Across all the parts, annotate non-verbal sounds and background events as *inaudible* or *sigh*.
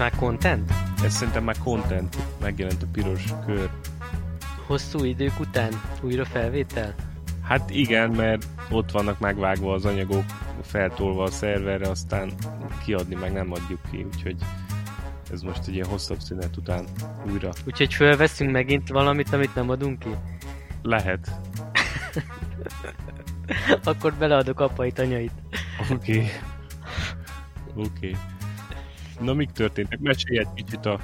már content? Ez szerintem már content. Megjelent a piros kör. Hosszú idők után újra felvétel? Hát igen, mert ott vannak megvágva az anyagok, feltolva a szerverre, aztán kiadni meg nem adjuk ki, úgyhogy ez most egy ilyen hosszabb szünet után újra. Úgyhogy fölveszünk megint valamit, amit nem adunk ki? Lehet. *laughs* Akkor beleadok apait, anyait. Oké. Okay. Oké. Okay. Na, mik történtek? Mesélj egy kicsit a,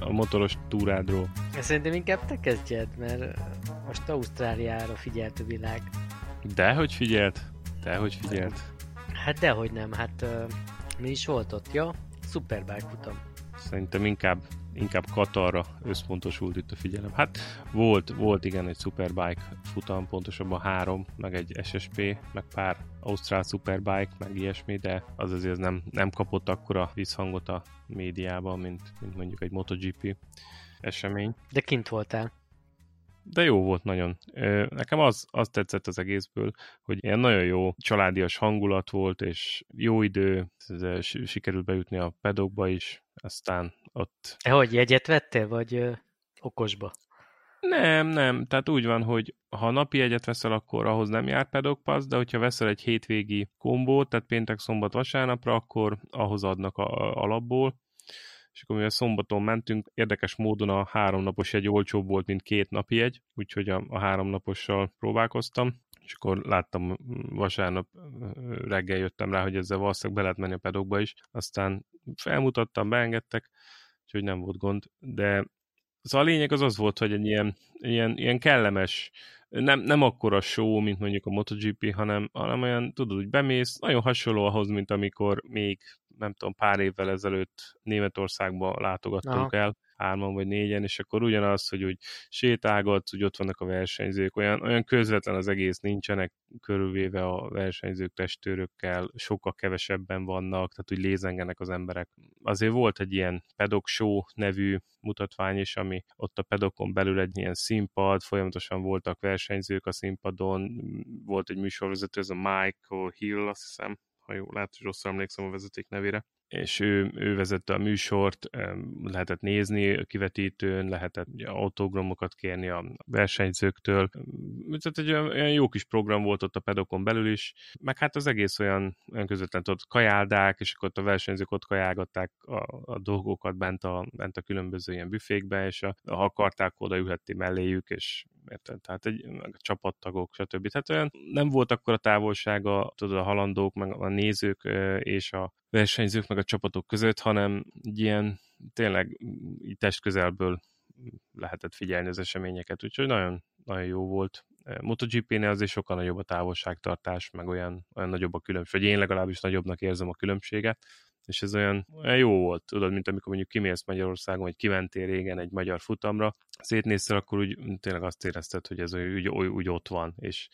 a motoros túrádról. Szerintem inkább te kezdjed, mert most Ausztráliára figyelt a világ. Dehogy figyelt? Dehogy figyelt? Hát dehogy nem, hát mi is volt ott, ja? Superbike futam. Szerintem inkább, inkább Katarra összpontosult itt a figyelem. Hát volt, volt igen egy Superbike futam, pontosabban három, meg egy SSP, meg pár Ausztrál Superbike, meg ilyesmi, de az azért nem, nem kapott akkora visszhangot a médiában, mint, mint mondjuk egy MotoGP esemény. De kint voltál de jó volt nagyon. Nekem az, az tetszett az egészből, hogy ilyen nagyon jó családias hangulat volt, és jó idő, sikerült bejutni a pedokba is, aztán ott... E, hogy jegyet vettél, vagy ö, okosba? Nem, nem. Tehát úgy van, hogy ha napi egyet veszel, akkor ahhoz nem jár pedokpasz, de hogyha veszel egy hétvégi kombót, tehát péntek, szombat, vasárnapra, akkor ahhoz adnak a, alapból, és akkor mivel szombaton mentünk, érdekes módon a háromnapos egy olcsóbb volt, mint két napi egy, úgyhogy a, a háromnapossal próbálkoztam, és akkor láttam vasárnap reggel jöttem rá, hogy ezzel valószínűleg be lehet menni a pedokba is, aztán felmutattam, beengedtek, úgyhogy nem volt gond, de Szóval a lényeg az az volt, hogy egy ilyen, ilyen, ilyen kellemes, nem, nem akkora show, mint mondjuk a MotoGP, hanem, hanem olyan, tudod, hogy bemész, nagyon hasonló ahhoz, mint amikor még nem tudom, pár évvel ezelőtt Németországba látogattunk Aha. el, hárman vagy négyen, és akkor ugyanaz, hogy úgy sétálgatsz, úgy ott vannak a versenyzők, olyan, olyan közvetlen az egész, nincsenek körülvéve a versenyzők testőrökkel, sokkal kevesebben vannak, tehát úgy lézengenek az emberek. Azért volt egy ilyen pedok show nevű mutatvány is, ami ott a pedokon belül egy ilyen színpad, folyamatosan voltak versenyzők a színpadon, volt egy műsorvezető, ez a Michael Hill, azt hiszem, ha jól lehet, hogy rosszul emlékszem a vezeték nevére, és ő, ő vezette a műsort, lehetett nézni a kivetítőn, lehetett autogramokat kérni a versenyzőktől. Tehát egy olyan, olyan jó kis program volt ott a pedokon belül is, meg hát az egész olyan, olyan közvetlen ott kajáldák, és akkor ott a versenyzők ott kajálgatták a, a dolgokat bent a, bent a különböző ilyen büfékbe, és a, ha akarták, oda ülhetti melléjük, és érted? Tehát egy meg a csapattagok, stb. Tehát olyan nem volt akkor a távolsága tudod, a halandók, meg a nézők és a versenyzők, meg a csapatok között, hanem egy ilyen tényleg így testközelből lehetett figyelni az eseményeket, úgyhogy nagyon, nagyon jó volt. MotoGP-nél azért sokkal nagyobb a távolságtartás, meg olyan, olyan nagyobb a különbség, vagy én legalábbis nagyobbnak érzem a különbséget, és ez olyan, jó volt, tudod, mint amikor mondjuk kimész Magyarországon, vagy kimentél régen egy magyar futamra, szétnéztél, akkor úgy tényleg azt érezted, hogy ez úgy, úgy, úgy ott van, és,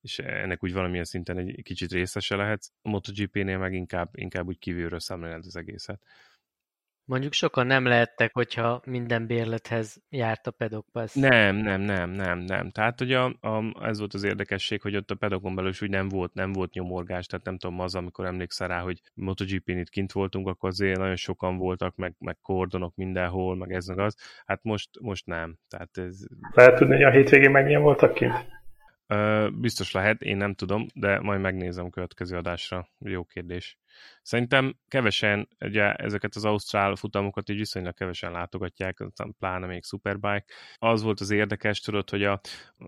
és ennek úgy valamilyen szinten egy kicsit részese lehetsz. A MotoGP-nél meg inkább, inkább úgy kívülről szemléled az egészet. Mondjuk sokan nem lehettek, hogyha minden bérlethez járt a pedokpass. Nem, nem, nem, nem, nem. Tehát ugye a, a, ez volt az érdekesség, hogy ott a pedokon belül is úgy nem volt, nem volt nyomorgás, tehát nem tudom, az, amikor emlékszel rá, hogy MotoGP-n itt kint voltunk, akkor azért nagyon sokan voltak, meg, meg kordonok mindenhol, meg ez meg az. Hát most, most nem. Tehát ez... Lehet tudni, hogy a hétvégén mennyien voltak kint? Biztos lehet, én nem tudom, de majd megnézem a következő adásra. Jó kérdés. Szerintem kevesen, ugye ezeket az ausztrál futamokat így viszonylag kevesen látogatják, pláne még Superbike. Az volt az érdekes, tudod, hogy a,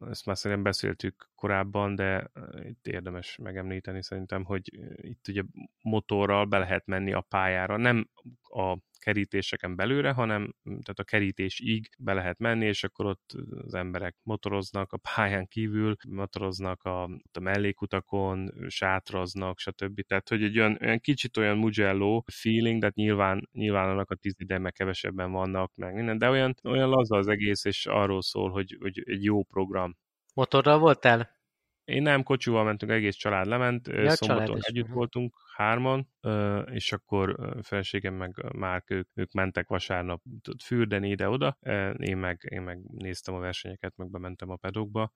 ezt már szerintem beszéltük korábban, de itt érdemes megemlíteni szerintem, hogy itt ugye motorral be lehet menni a pályára. Nem a kerítéseken belőle, hanem tehát a kerítésig be lehet menni, és akkor ott az emberek motoroznak a pályán kívül, motoroznak a, a mellékutakon, sátraznak, stb. Tehát, hogy egy olyan, olyan kicsit olyan Mugello feeling, de hát nyilván, nyilván annak a tíz ide meg kevesebben vannak, meg minden, de olyan, olyan laza az egész, és arról szól, hogy, hogy egy jó program. Motorral voltál? Én nem, kocsival mentünk, egész család lement, ja, szombaton család együtt voltunk, hárman, és akkor feleségem meg Márk, ők, ők mentek vasárnap fürdeni ide-oda, én meg, én meg néztem a versenyeket, meg bementem a pedokba.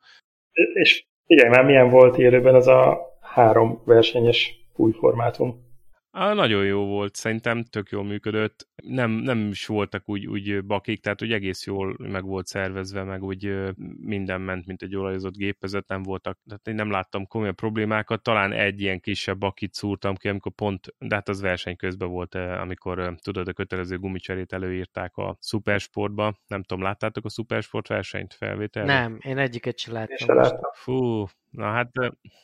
És figyelj már, milyen volt élőben az a három versenyes új formátum? Á, nagyon jó volt, szerintem tök jól működött. Nem, nem is voltak úgy, úgy bakik, tehát úgy egész jól meg volt szervezve, meg úgy minden ment, mint egy olajozott gépezet, nem voltak, tehát én nem láttam komoly problémákat, talán egy ilyen kisebb bakit szúrtam ki, amikor pont, de hát az verseny közben volt, amikor tudod, a kötelező gumicserét előírták a Supersportba. Nem tudom, láttátok a Supersport versenyt felvétel? Nem, én egyiket sem láttam. Fú, Na hát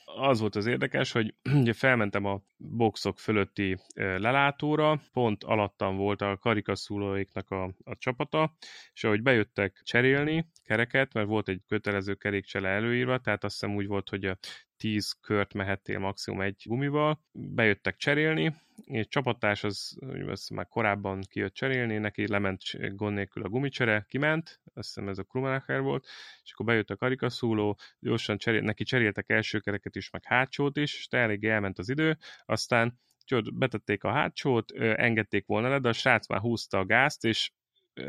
az volt az érdekes, hogy *clears throat* ugye felmentem a boxok fölötti lelátóra, pont alattam volt a karikaszúlóiknak a, a csapata, és ahogy bejöttek cserélni kereket, mert volt egy kötelező kerékcsele előírva, tehát azt hiszem úgy volt, hogy a 10 kört mehettél maximum egy gumival, bejöttek cserélni, és csapattárs az, az már korábban kijött cserélni, neki lement gond nélkül a gumicsere, kiment, azt hiszem ez a Krumenacher volt, és akkor bejött a karikaszúló, gyorsan cserél, neki cseréltek első kereket is, meg hátsót is, és elég elment az idő, aztán betették a hátsót, engedték volna le, de a srác már húzta a gázt, és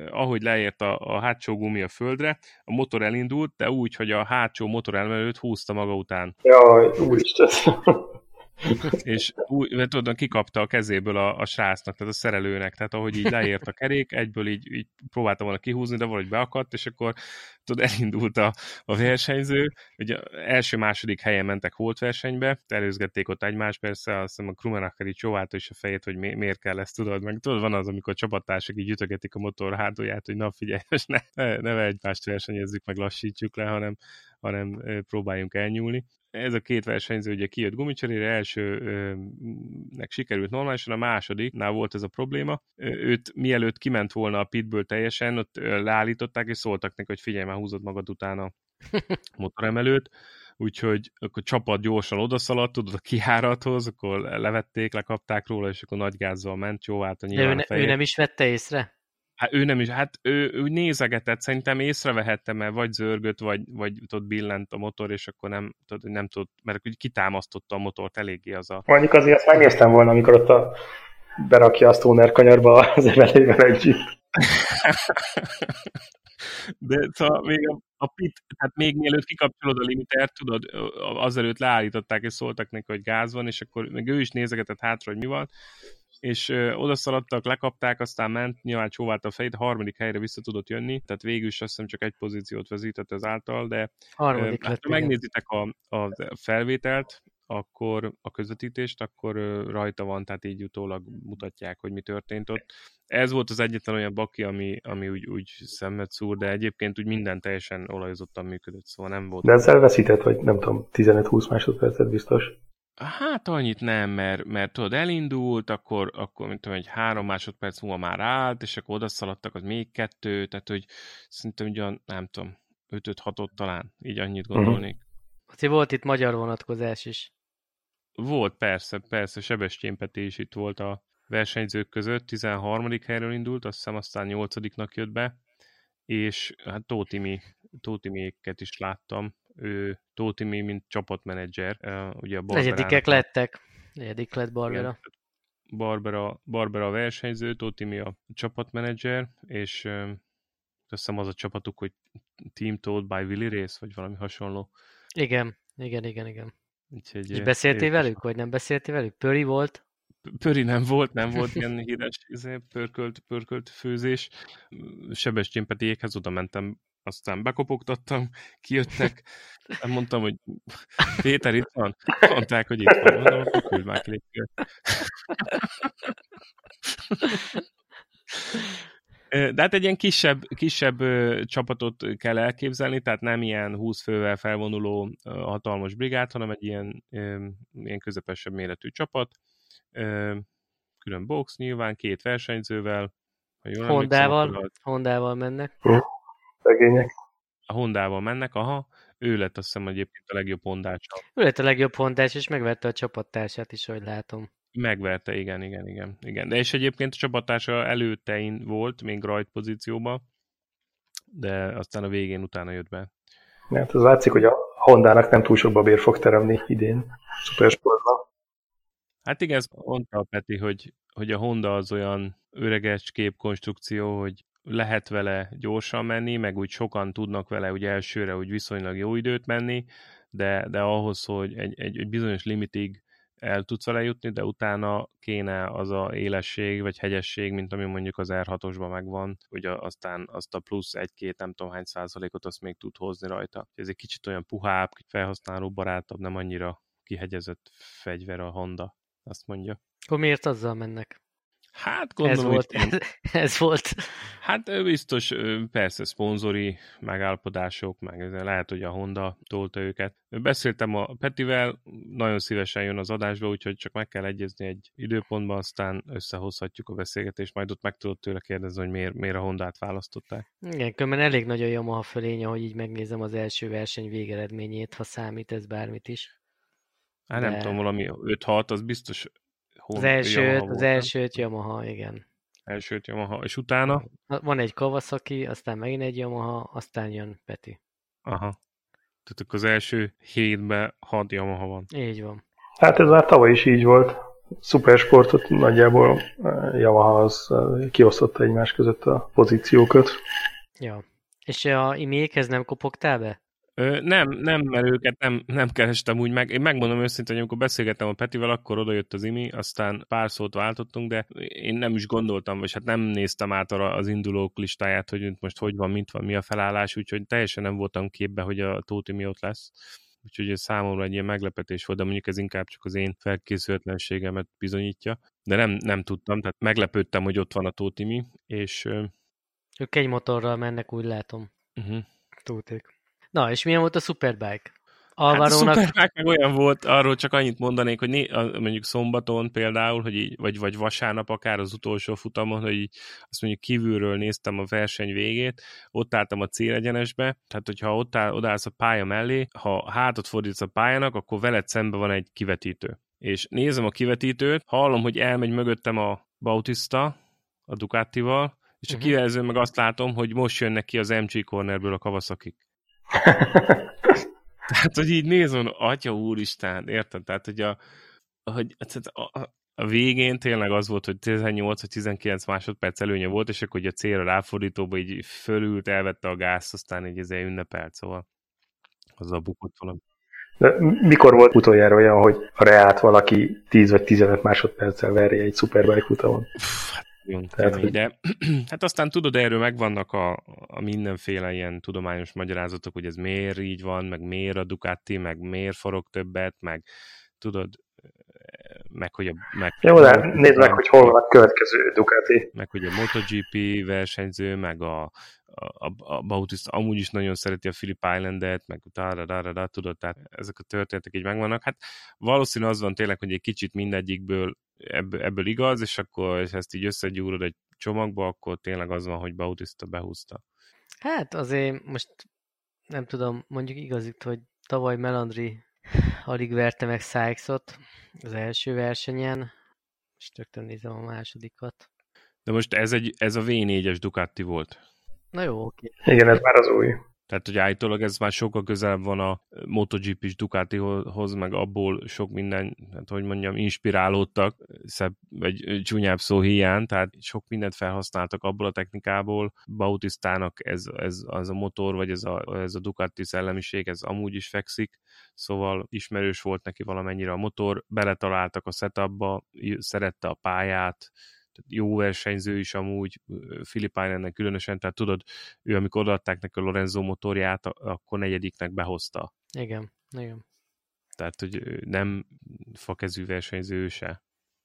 ahogy leért a, a hátsó gumi a földre, a motor elindult, de úgy, hogy a hátsó motor elmerőt húzta maga után. Jaj, úristen! És úgy, tudod, kikapta a kezéből a, a srácnak, tehát a szerelőnek, tehát ahogy így leért a kerék, egyből így, így próbálta volna kihúzni, de valahogy beakadt, és akkor tudod, elindult a, a versenyző, ugye első-második helyen mentek volt versenybe, előzgették ott egymást, persze, azt hiszem a Krumenacher így csóválta is a fejét, hogy mi, miért kell ezt, tudod, meg tudod, van az, amikor csapattársak így ütögetik a motor hátulját, hogy na figyelj, ne, ne, ne egymást versenyezzük, meg lassítsuk le, hanem, hanem próbáljunk elnyúlni ez a két versenyző ugye kijött gumicserére, elsőnek sikerült normálisan, a másodiknál volt ez a probléma. Őt mielőtt kiment volna a pitből teljesen, ott leállították, és szóltak neki, hogy figyelj, már húzod magad utána a *laughs* motoremelőt, úgyhogy akkor csapat gyorsan odaszaladt, tudod, a kiárathoz, akkor levették, lekapták róla, és akkor nagy gázzal ment, jóválta nyilván De ő, ne, ő nem is vette észre? Hát ő nem is, hát ő, ő nézegetett, szerintem észrevehette, mert vagy zörgött, vagy, vagy tudod, billent a motor, és akkor nem, tudod, nem tud, mert kitámasztotta a motort eléggé az a... Mondjuk azért azt megnéztem volna, amikor ott a, berakja a Stoner kanyarba az emelével együtt. *laughs* De szóval még a, a pit, hát még mielőtt kikapcsolod a limitert, tudod, azelőtt leállították, és szóltak neki, hogy gáz van, és akkor még ő is nézegetett hátra, hogy mi van, és odaszaladtak, lekapták, aztán ment, nyilván csóvált a fejét, harmadik helyre vissza tudott jönni, tehát végül is azt hiszem csak egy pozíciót vezített ezáltal, de harmadik hát, ha megnézitek a, a felvételt, akkor a közvetítést, akkor rajta van, tehát így utólag mutatják, hogy mi történt ott. Ez volt az egyetlen olyan baki, ami, ami úgy, úgy szemmet szúr, de egyébként úgy minden teljesen olajozottan működött, szóval nem volt. De ezzel veszített, hogy nem tudom, 15-20 másodpercet biztos. Hát annyit nem, mert, mert tudod, elindult, akkor, akkor mint tudom, egy három másodperc múlva már állt, és akkor odaszaladtak, az még kettő, tehát hogy szerintem ugyan, nem tudom, 5 6 talán, így annyit mhm. gondolnék. Uh-huh. volt itt magyar vonatkozás is. Volt, persze, persze, Sebestyén Peti is itt volt a versenyzők között, 13. helyről indult, azt hiszem aztán 8 jött be, és hát Tótimi, Tótimiéket is láttam, ő Tótimi, mint csapatmenedzser. Ugye a Negyedikek lettek. Negyedik lett Barbara. Igen, Barbara, Barbara a versenyző, Tótimi a csapatmenedzser, és azt hiszem az a csapatuk, hogy Team Told by Willy Race, vagy valami hasonló. Igen, igen, igen, igen. Úgyhogy, és beszéltél velük, vagy nem beszéltél velük? Pöri volt? Pöri nem volt, nem volt ilyen híres izé, pörkölt, pörkölt főzés. Sebestyén Petiékhez oda mentem aztán bekopogtattam, kijöttek, nem mondtam, hogy Péter itt van? Mondták, hogy itt van. Mondom, akkor küld már ki De hát egy ilyen kisebb, kisebb csapatot kell elképzelni, tehát nem ilyen 20 fővel felvonuló hatalmas brigád, hanem egy ilyen, ilyen közepesebb méretű csapat. Külön box nyilván, két versenyzővel. Hondával, Hondával mennek. Szegények. A Hondával mennek, aha. Ő lett azt hiszem egyébként a legjobb hondása. Ő lett a legjobb hondás, és megverte a csapattársát is, hogy látom. Megverte, igen, igen, igen. igen. De és egyébként a csapattársa előttein volt, még rajt pozícióban, de aztán a végén utána jött be. Hát az látszik, hogy a Hondának nem túl sok babér fog teremni idén szupersportban. Hát igen, ezt mondta a Peti, hogy, hogy a Honda az olyan öreges képkonstrukció, hogy lehet vele gyorsan menni, meg úgy sokan tudnak vele úgy elsőre úgy viszonylag jó időt menni, de, de ahhoz, hogy egy, egy, egy bizonyos limitig el tudsz vele jutni, de utána kéne az a élesség vagy hegyesség, mint ami mondjuk az R6-osban megvan, hogy aztán azt a plusz egy-két nem tudom hány százalékot azt még tud hozni rajta. Ez egy kicsit olyan puhább, felhasználó barátabb, nem annyira kihegyezett fegyver a Honda, azt mondja. Akkor miért azzal mennek? Hát gondolom, ez volt, ez, ez volt. Hát biztos persze szponzori megállapodások, meg lehet, hogy a Honda tolta őket. Beszéltem a Petivel, nagyon szívesen jön az adásba, úgyhogy csak meg kell egyezni egy időpontban, aztán összehozhatjuk a beszélgetést, majd ott meg tudod tőle kérdezni, hogy miért, miért a Hondát választották. Igen, különben elég nagy a Yamaha fölénye, hogy így megnézem az első verseny végeredményét, ha számít ez bármit is. Hát De... nem tudom, valami 5-6, az biztos Hon, az elsőt, az elsőt Yamaha, igen. Elsőt Yamaha, és utána? Van egy Kawasaki, aztán megint egy Yamaha, aztán jön Peti. Aha. Tehát akkor az első hétben hat Yamaha van. Így van. Hát ez már tavaly is így volt. Szupersportot nagyjából eh, Yamaha az eh, kiosztotta egymás között a pozíciókat. Ja. És a imékhez nem kopogtál be? Ö, nem, nem, mert őket nem, nem kerestem úgy meg. Én megmondom őszintén, hogy amikor beszélgettem a Petivel, akkor odajött az imi, aztán pár szót váltottunk, de én nem is gondoltam, vagy hát nem néztem át arra az indulók listáját, hogy most hogy van, mint van, mi a felállás, úgyhogy teljesen nem voltam képbe, hogy a Tóti mi ott lesz. Úgyhogy ez számomra egy ilyen meglepetés volt, de mondjuk ez inkább csak az én felkészületlenségemet bizonyítja. De nem, nem tudtam, tehát meglepődtem, hogy ott van a Tótimi, és... Ők egy motorral mennek, úgy látom. Uh-huh. Tóték. Na, és milyen volt a Superbike? Alvarónak... Hát a Superbike meg olyan volt, arról csak annyit mondanék, hogy né, mondjuk szombaton például, hogy így, vagy, vagy vasárnap akár az utolsó futamon, hogy így, azt mondjuk kívülről néztem a verseny végét, ott álltam a célegyenesbe, tehát hogyha ott áll, odállsz a pálya mellé, ha hátat fordítsz a pályának, akkor veled szembe van egy kivetítő. És nézem a kivetítőt, hallom, hogy elmegy mögöttem a Bautista, a Ducatival, és a uh-huh. kijelző meg azt látom, hogy most jönnek ki az MG cornerből a kawasaki tehát, *laughs* hogy így nézem, atya úristen, érted? Tehát, hogy a, hogy, tehát a, a végén tényleg az volt, hogy 18 vagy 19 másodperc előnye volt, és akkor hogy a célra ráfordítóba így fölült, elvette a gáz, aztán így ezért ünnepelt, szóval az a bukott valami. De mikor volt utoljára olyan, hogy a Reát valaki 10 vagy 15 másodperccel verje egy Superbike futamon? Hát nagyon Tehát, kemény, de *clears throat* hát aztán tudod, erről megvannak a, a mindenféle ilyen tudományos magyarázatok, hogy ez miért így van, meg miért a Ducati, meg miért forog többet, meg tudod, meg hogy a... Meg, Jó, de nézd meg, hogy hol van a következő Ducati. Meg hogy a MotoGP versenyző, meg a, a, a Bautista amúgy is nagyon szereti a Philip Islandet, meg da, tudod, tehát ezek a történetek így megvannak. Hát valószínű az van tényleg, hogy egy kicsit mindegyikből ebből, ebből igaz, és akkor és ezt így összegyúrod egy csomagba, akkor tényleg az van, hogy Bautista behúzta. Hát azért most nem tudom, mondjuk igaz itt, hogy tavaly Melandri alig verte meg Sykesot az első versenyen, és rögtön nézem a másodikat. De most ez, egy, ez a V4-es Ducati volt. Na jó, oké. Igen, ez már az új. Tehát, hogy állítólag ez már sokkal közelebb van a MotoGP-s Ducatihoz, meg abból sok minden, hát hogy mondjam, inspirálódtak, szebb, vagy csúnyább szó hiány, tehát sok mindent felhasználtak abból a technikából. Bautistának ez, ez az a motor, vagy ez a, ez a Ducati szellemiség, ez amúgy is fekszik, szóval ismerős volt neki valamennyire a motor, beletaláltak a setupba, szerette a pályát, jó versenyző is amúgy, Filipájnennek különösen, tehát tudod, ő amikor odaadták neki a Lorenzo motorját, akkor negyediknek behozta. Igen, igen. Tehát, hogy nem fakezű versenyző se.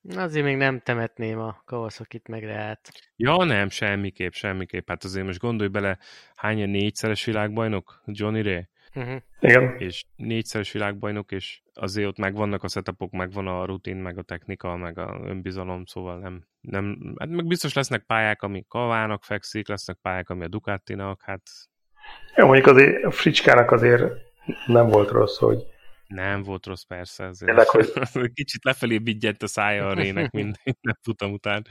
Azért még nem temetném a Kawasaki-t meg Reát. Ja, nem, semmiképp, semmiképp. Hát azért most gondolj bele, hány négyszeres világbajnok Johnny Ray? Uh-huh. Igen. És négyszeres világbajnok, és azért ott megvannak a setupok, megvan a rutin, meg a technika, meg a önbizalom, szóval nem, nem hát meg biztos lesznek pályák, ami Kavának fekszik, lesznek pályák, ami a Ducatinak, hát... Jó, mondjuk azért a Fricskának azért nem volt rossz, hogy nem volt rossz, persze. Azért. hogy... *laughs* Kicsit lefelé bigyent a szája a rének *laughs* minden futam után.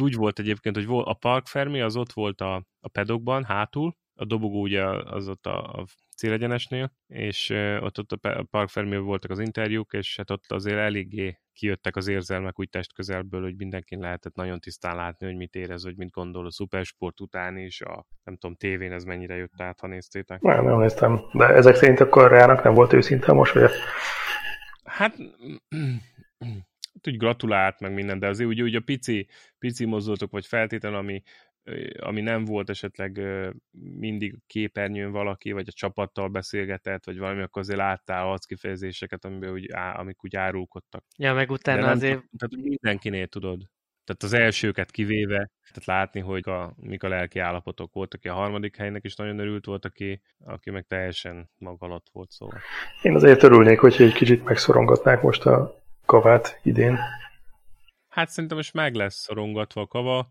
Úgy volt egyébként, hogy a Park Fermi az ott volt a, a pedokban, hátul, a dobogó ugye az ott a, a célegyenesnél, és ott, ott a Park voltak az interjúk, és hát ott azért eléggé kijöttek az érzelmek úgy test közelből, hogy mindenkin lehetett nagyon tisztán látni, hogy mit érez, hogy mit gondol a szupersport után is, a nem tudom, tévén ez mennyire jött át, ha néztétek. Nem, nem néztem, de ezek szerint akkor Rának nem volt őszinte most, vagy? Hát hát úgy gratulált, meg minden, de azért ugye, ugye a pici, pici mozdulatok, vagy feltétlen, ami, ami nem volt esetleg mindig képernyőn valaki, vagy a csapattal beszélgetett, vagy valami, akkor azért láttál arckifejezéseket, amiben úgy, amik úgy árulkodtak. Ja, meg utána nem, azért... Tehát mindenkinél tudod. Tehát az elsőket kivéve, tehát látni, hogy a, mik a lelki állapotok volt, aki a harmadik helynek is nagyon örült volt, aki, aki meg teljesen maga alatt volt, szóval. Én azért örülnék, hogy egy kicsit megszorongatnák most a kavát idén. Hát szerintem most meg lesz szorongatva a kava.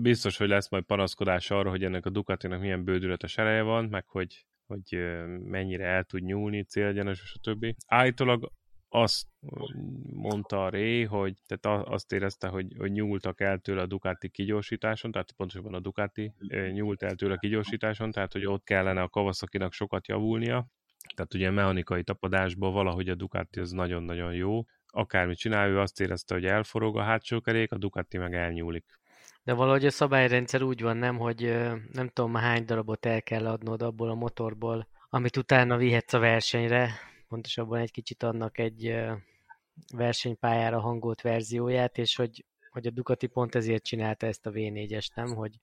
Biztos, hogy lesz majd panaszkodás arra, hogy ennek a Ducatinak milyen bődületes ereje van, meg hogy, hogy mennyire el tud nyúlni, célgyenes, és a többi. Állítólag azt mondta a Ré, hogy tehát azt érezte, hogy, hogy nyúltak el tőle a Ducati kigyorsításon, tehát pontosabban a Ducati nyúlt el tőle a kigyorsításon, tehát hogy ott kellene a Kawasaki-nak sokat javulnia, tehát ugye mechanikai tapadásban valahogy a Ducati az nagyon-nagyon jó. Akármit csinál, ő azt érezte, hogy elforog a hátsó kerék, a Ducati meg elnyúlik. De valahogy a szabályrendszer úgy van, nem, hogy nem tudom hány darabot el kell adnod abból a motorból, amit utána vihetsz a versenyre, pontosabban egy kicsit annak egy versenypályára hangolt verzióját, és hogy, hogy a Ducati pont ezért csinálta ezt a V4-est, nem? Hogy,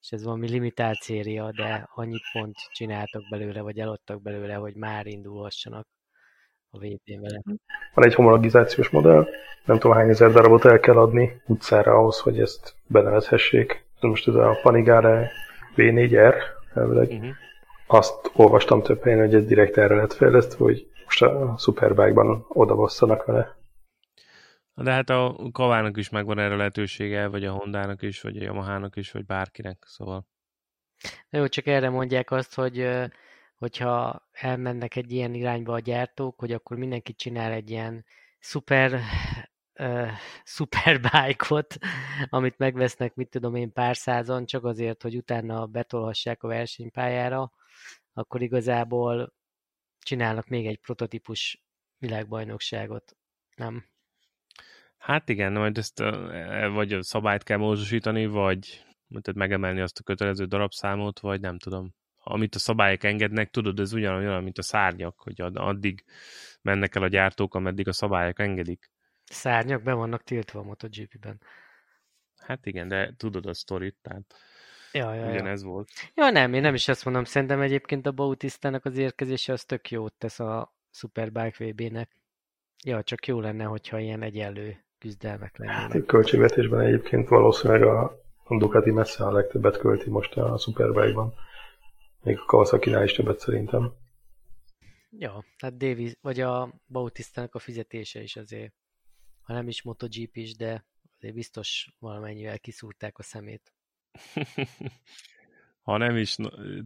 és ez valami limitált széria, de annyit pont csináltak belőle, vagy eladtak belőle, hogy már indulhassanak a vp vele. Van egy homologizációs modell, nem tudom hány ezer darabot el kell adni utcára ahhoz, hogy ezt benevezhessék. Most ez a Panigale V4R elvileg. Uh-huh. Azt olvastam több helyen, hogy ez direkt erre lett fejlesztve, hogy most a Superbike-ban oda vele. De hát a Kavának is megvan erre lehetősége, vagy a Hondának is, vagy a Yamahának is, vagy bárkinek, szóval. Jó, csak erre mondják azt, hogy hogyha elmennek egy ilyen irányba a gyártók, hogy akkor mindenki csinál egy ilyen szuper uh, szuperbike-ot, amit megvesznek, mit tudom én, pár százan, csak azért, hogy utána betolhassák a versenypályára, akkor igazából csinálnak még egy prototípus világbajnokságot, nem? Hát igen, majd ezt e, vagy a szabályt kell módosítani, vagy tehát megemelni azt a kötelező darabszámot, vagy nem tudom. Amit a szabályok engednek, tudod, ez ugyanolyan, mint a szárnyak, hogy addig mennek el a gyártók, ameddig a szabályok engedik. Szárnyak be vannak tiltva a MotoGP-ben. Hát igen, de tudod a sztorit, tehát ja, ja, ugyanez ja. volt. Ja, nem, én nem is azt mondom, szerintem egyébként a Bautisztának az érkezése az tök jót tesz a Superbike VB-nek. Ja, csak jó lenne, hogyha ilyen egyenlő küzdelmek lennének. Hát, költségvetésben egyébként valószínűleg a Ducati messze a legtöbbet költi most a Superbike-ban. Még a kawasaki is többet szerintem. Ja, hát Davis, vagy a Bautisztának a fizetése is azért, ha nem is MotoGP is, de azért biztos valamennyivel kiszúrták a szemét. *laughs* ha nem is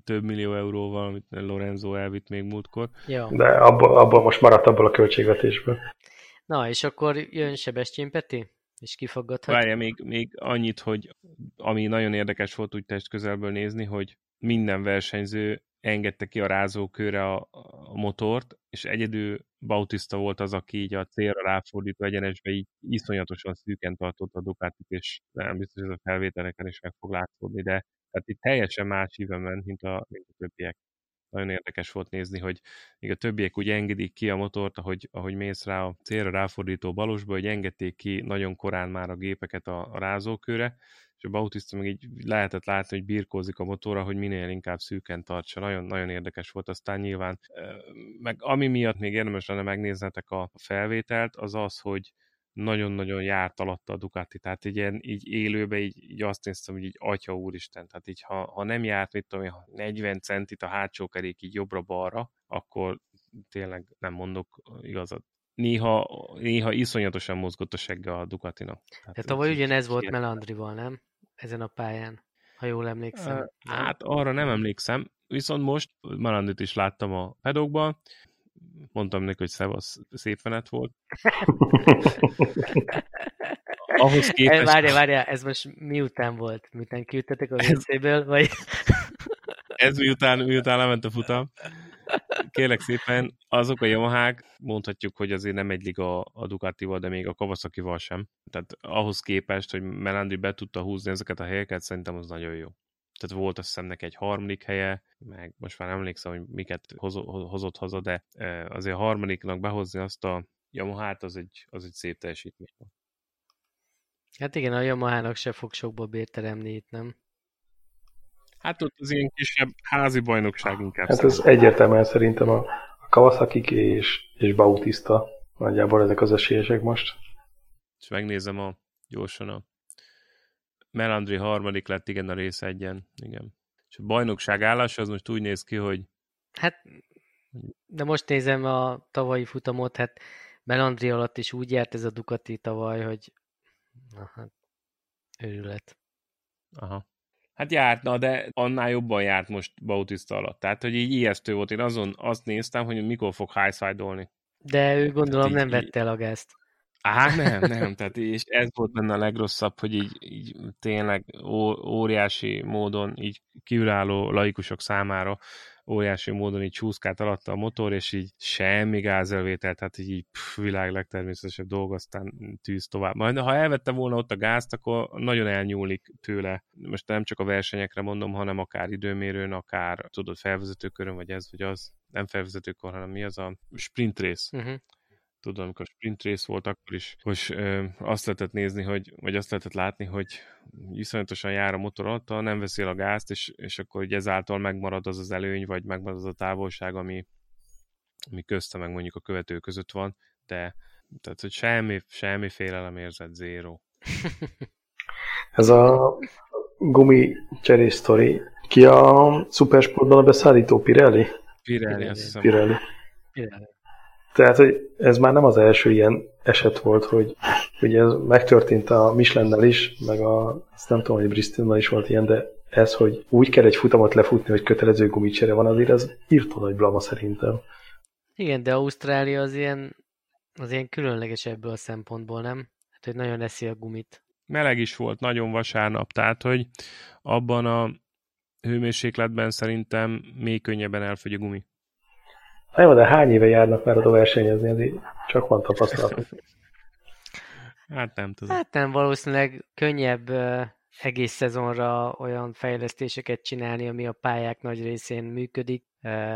több millió euróval, amit Lorenzo elvitt még múltkor. Ja. De abból, abból most maradt abból a költségvetésből. Na, és akkor jön Sebestyén Peti? És kifaggathat? Várja, még, még annyit, hogy ami nagyon érdekes volt úgy test közelből nézni, hogy minden versenyző engedte ki a rázókőre a, a motort, és egyedül Bautista volt az, aki így a célra ráfordító egyenesbe így iszonyatosan szűken tartotta a Ducatit, és nem biztos, hogy ez a felvételeken is meg fog látszódni, de tehát itt teljesen más híven ment, mint a, mint a többiek. Nagyon érdekes volt nézni, hogy még a többiek úgy engedik ki a motort, ahogy, ahogy mész rá a célra ráfordító balosba, hogy engedték ki nagyon korán már a gépeket a, a rázókőre, és a Bautista meg így lehetett látni, hogy birkózik a motorra, hogy minél inkább szűken tartsa. Nagyon, nagyon érdekes volt aztán nyilván. Meg ami miatt még érdemes lenne megnéznetek a felvételt, az az, hogy nagyon-nagyon járt alatta a Ducati, tehát így, ilyen, így élőben így, így azt néztem, hogy így atya úristen, tehát így ha, ha nem járt, mit tudom, 40 centit a hátsó kerék így jobbra-balra, akkor tényleg nem mondok igazat. Néha, néha iszonyatosan mozgott a segge a Ducatinak. Tehát, Tehát tavaly ugyanez volt Melandrival, nem? Ezen a pályán, ha jól emlékszem. Uh, hát arra nem emlékszem, viszont most Melandit is láttam a pedokban, mondtam neki, hogy szevasz, szép menet volt. Ahhoz *laughs* képest... Várja, várja, ez most miután volt? Miután kiüttetek a WC-ből, vagy... ez miután, miután lement a futam. Kérlek szépen, azok a Yamahák, mondhatjuk, hogy azért nem egy liga a Ducatival, de még a Kawasaki-val sem. Tehát ahhoz képest, hogy Melandri be tudta húzni ezeket a helyeket, szerintem az nagyon jó tehát volt azt hiszem neki egy harmadik helye, meg most már emlékszem, hogy miket hozott haza, de azért a harmadiknak behozni azt a Yamaha, az egy, az egy szép teljesítmény. Hát igen, a Yamaha-nak se fog sokba bérteremni itt, nem? Hát ott az ilyen kisebb házi bajnokság inkább. Hát ez egyértelműen szerintem a Kawasaki és, és Bautista nagyjából ezek az esélyesek most. És megnézem a gyorsan a Melandri harmadik lett, igen, a rész egyen, igen. És a bajnokság állása az most úgy néz ki, hogy... Hát, de most nézem a tavalyi futamot, hát Melandri alatt is úgy járt ez a Ducati tavaly, hogy na hát, őrület. Aha. Hát járt, na, de annál jobban járt most Bautista alatt. Tehát, hogy így ijesztő volt. Én azon azt néztem, hogy mikor fog highside-olni. De ő gondolom így, nem vette el a gázt. Á, nem, nem, tehát és ez volt benne a legrosszabb, hogy így, így tényleg ó, óriási módon, így kívülálló laikusok számára óriási módon így csúszkált alatta a motor, és így semmi gázelvétel, tehát így, így pff, világ legtermészetesebb dolog, aztán tűz tovább. Majd ha elvette volna ott a gázt, akkor nagyon elnyúlik tőle. Most nem csak a versenyekre mondom, hanem akár időmérőn, akár tudod, felvezetőkörön, vagy ez, vagy az. Nem felvezetőkor, hanem mi az a sprint race. Uh-huh tudom, amikor sprint race volt, akkor is hogy ö, azt lehetett nézni, hogy, vagy azt lehetett látni, hogy iszonyatosan jár a motor alatt, nem veszi a gázt, és, és akkor így ezáltal megmarad az az előny, vagy megmarad az a távolság, ami, ami közte meg mondjuk a követő között van, de tehát, hogy semmi, semmi félelem érzett, zéro. *laughs* Ez a gumi cserés sztori. Ki a szupersportban a beszállító? Pirelli? Pirelli, Pirelli. azt hiszem. Pirelli. Pirelli. Tehát, hogy ez már nem az első ilyen eset volt, hogy ugye ez megtörtént a Michelin-nel is, meg a, azt nem tudom, hogy Bristol-nal is volt ilyen, de ez, hogy úgy kell egy futamot lefutni, hogy kötelező gumicsere van, azért ez írtó nagy blama szerintem. Igen, de Ausztrália az ilyen, az ilyen különleges ebből a szempontból, nem? Hát, hogy nagyon eszi a gumit. Meleg is volt, nagyon vasárnap, tehát, hogy abban a hőmérsékletben szerintem még könnyebben elfogy a gumi. Na jó, de hány éve járnak már oda versenyezni, ezért csak van tapasztalat. hát nem tudom. Hát nem, valószínűleg könnyebb egész szezonra olyan fejlesztéseket csinálni, ami a pályák nagy részén működik,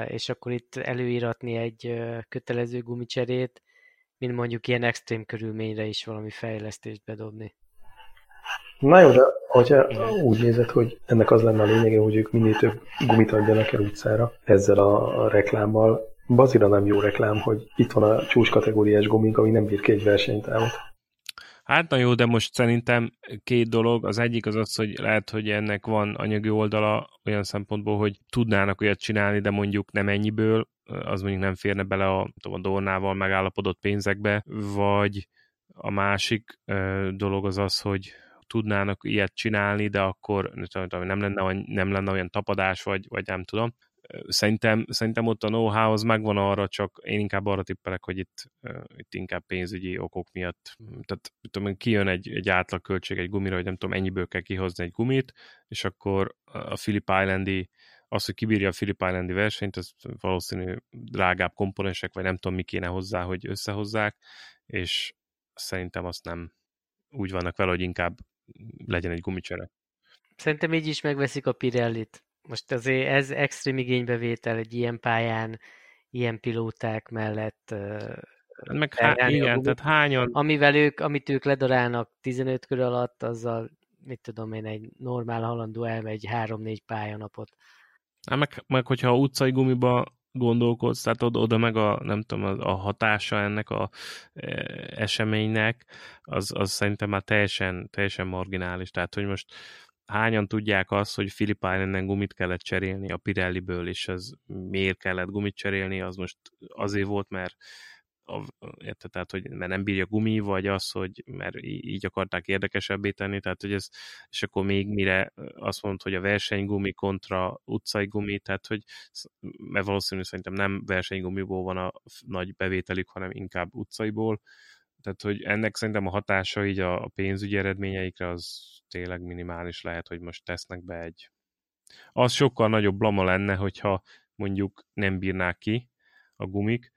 és akkor itt előíratni egy kötelező gumicserét, mint mondjuk ilyen extrém körülményre is valami fejlesztést bedobni. Na jó, de hogyha úgy nézed, hogy ennek az lenne a lényege, hogy ők minél több gumit adjanak el utcára ezzel a reklámmal, Bazira nem jó reklám, hogy itt van a csúcs kategóriás gumink, ami nem bír ki egy versenytávot. Hát na jó, de most szerintem két dolog. Az egyik az az, hogy lehet, hogy ennek van anyagi oldala olyan szempontból, hogy tudnának olyat csinálni, de mondjuk nem ennyiből, az mondjuk nem férne bele a, a Dornával megállapodott pénzekbe, vagy a másik dolog az az, hogy tudnának ilyet csinálni, de akkor nem lenne, nem lenne olyan tapadás, vagy, vagy nem tudom szerintem, szerintem ott a know-how az megvan arra, csak én inkább arra tippelek, hogy itt, itt inkább pénzügyi okok miatt, tehát tudom, kijön egy, egy átlag költség egy gumira, hogy nem tudom, ennyiből kell kihozni egy gumit, és akkor a Philip Islandi az, hogy kibírja a Philip Islandi versenyt, az valószínű drágább komponensek, vagy nem tudom, mi kéne hozzá, hogy összehozzák, és szerintem azt nem úgy vannak vele, hogy inkább legyen egy gumicsere. Szerintem így is megveszik a Pirellit. Most azért ez extrém igénybevétel egy ilyen pályán, ilyen pilóták mellett hát meg há- igen, tehát hányan... Amivel ők, amit ők ledarálnak 15 kör alatt, azzal, mit tudom én, egy normál halandó elmegy 3-4 pályanapot. Hát meg, meg hogyha utcai gumiba gondolkodsz, tehát oda, oda meg a, nem tudom, a, a hatása ennek a e, eseménynek, az, az szerintem már teljesen, teljesen marginális. Tehát, hogy most hányan tudják azt, hogy Philip Islanden gumit kellett cserélni a Pirelliből, és ez miért kellett gumit cserélni, az most azért volt, mert a, érte, tehát, hogy mert nem bírja gumi, vagy az, hogy mert így akarták érdekesebbé tenni, tehát, hogy ez, és akkor még mire azt mondta, hogy a versenygumi kontra utcai gumi, tehát, hogy mert valószínű szerintem nem versenygumiból van a nagy bevételük, hanem inkább utcaiból, tehát, hogy ennek szerintem a hatása így a pénzügyi eredményeikre az tényleg minimális lehet, hogy most tesznek be egy... Az sokkal nagyobb blama lenne, hogyha mondjuk nem bírnák ki a gumik,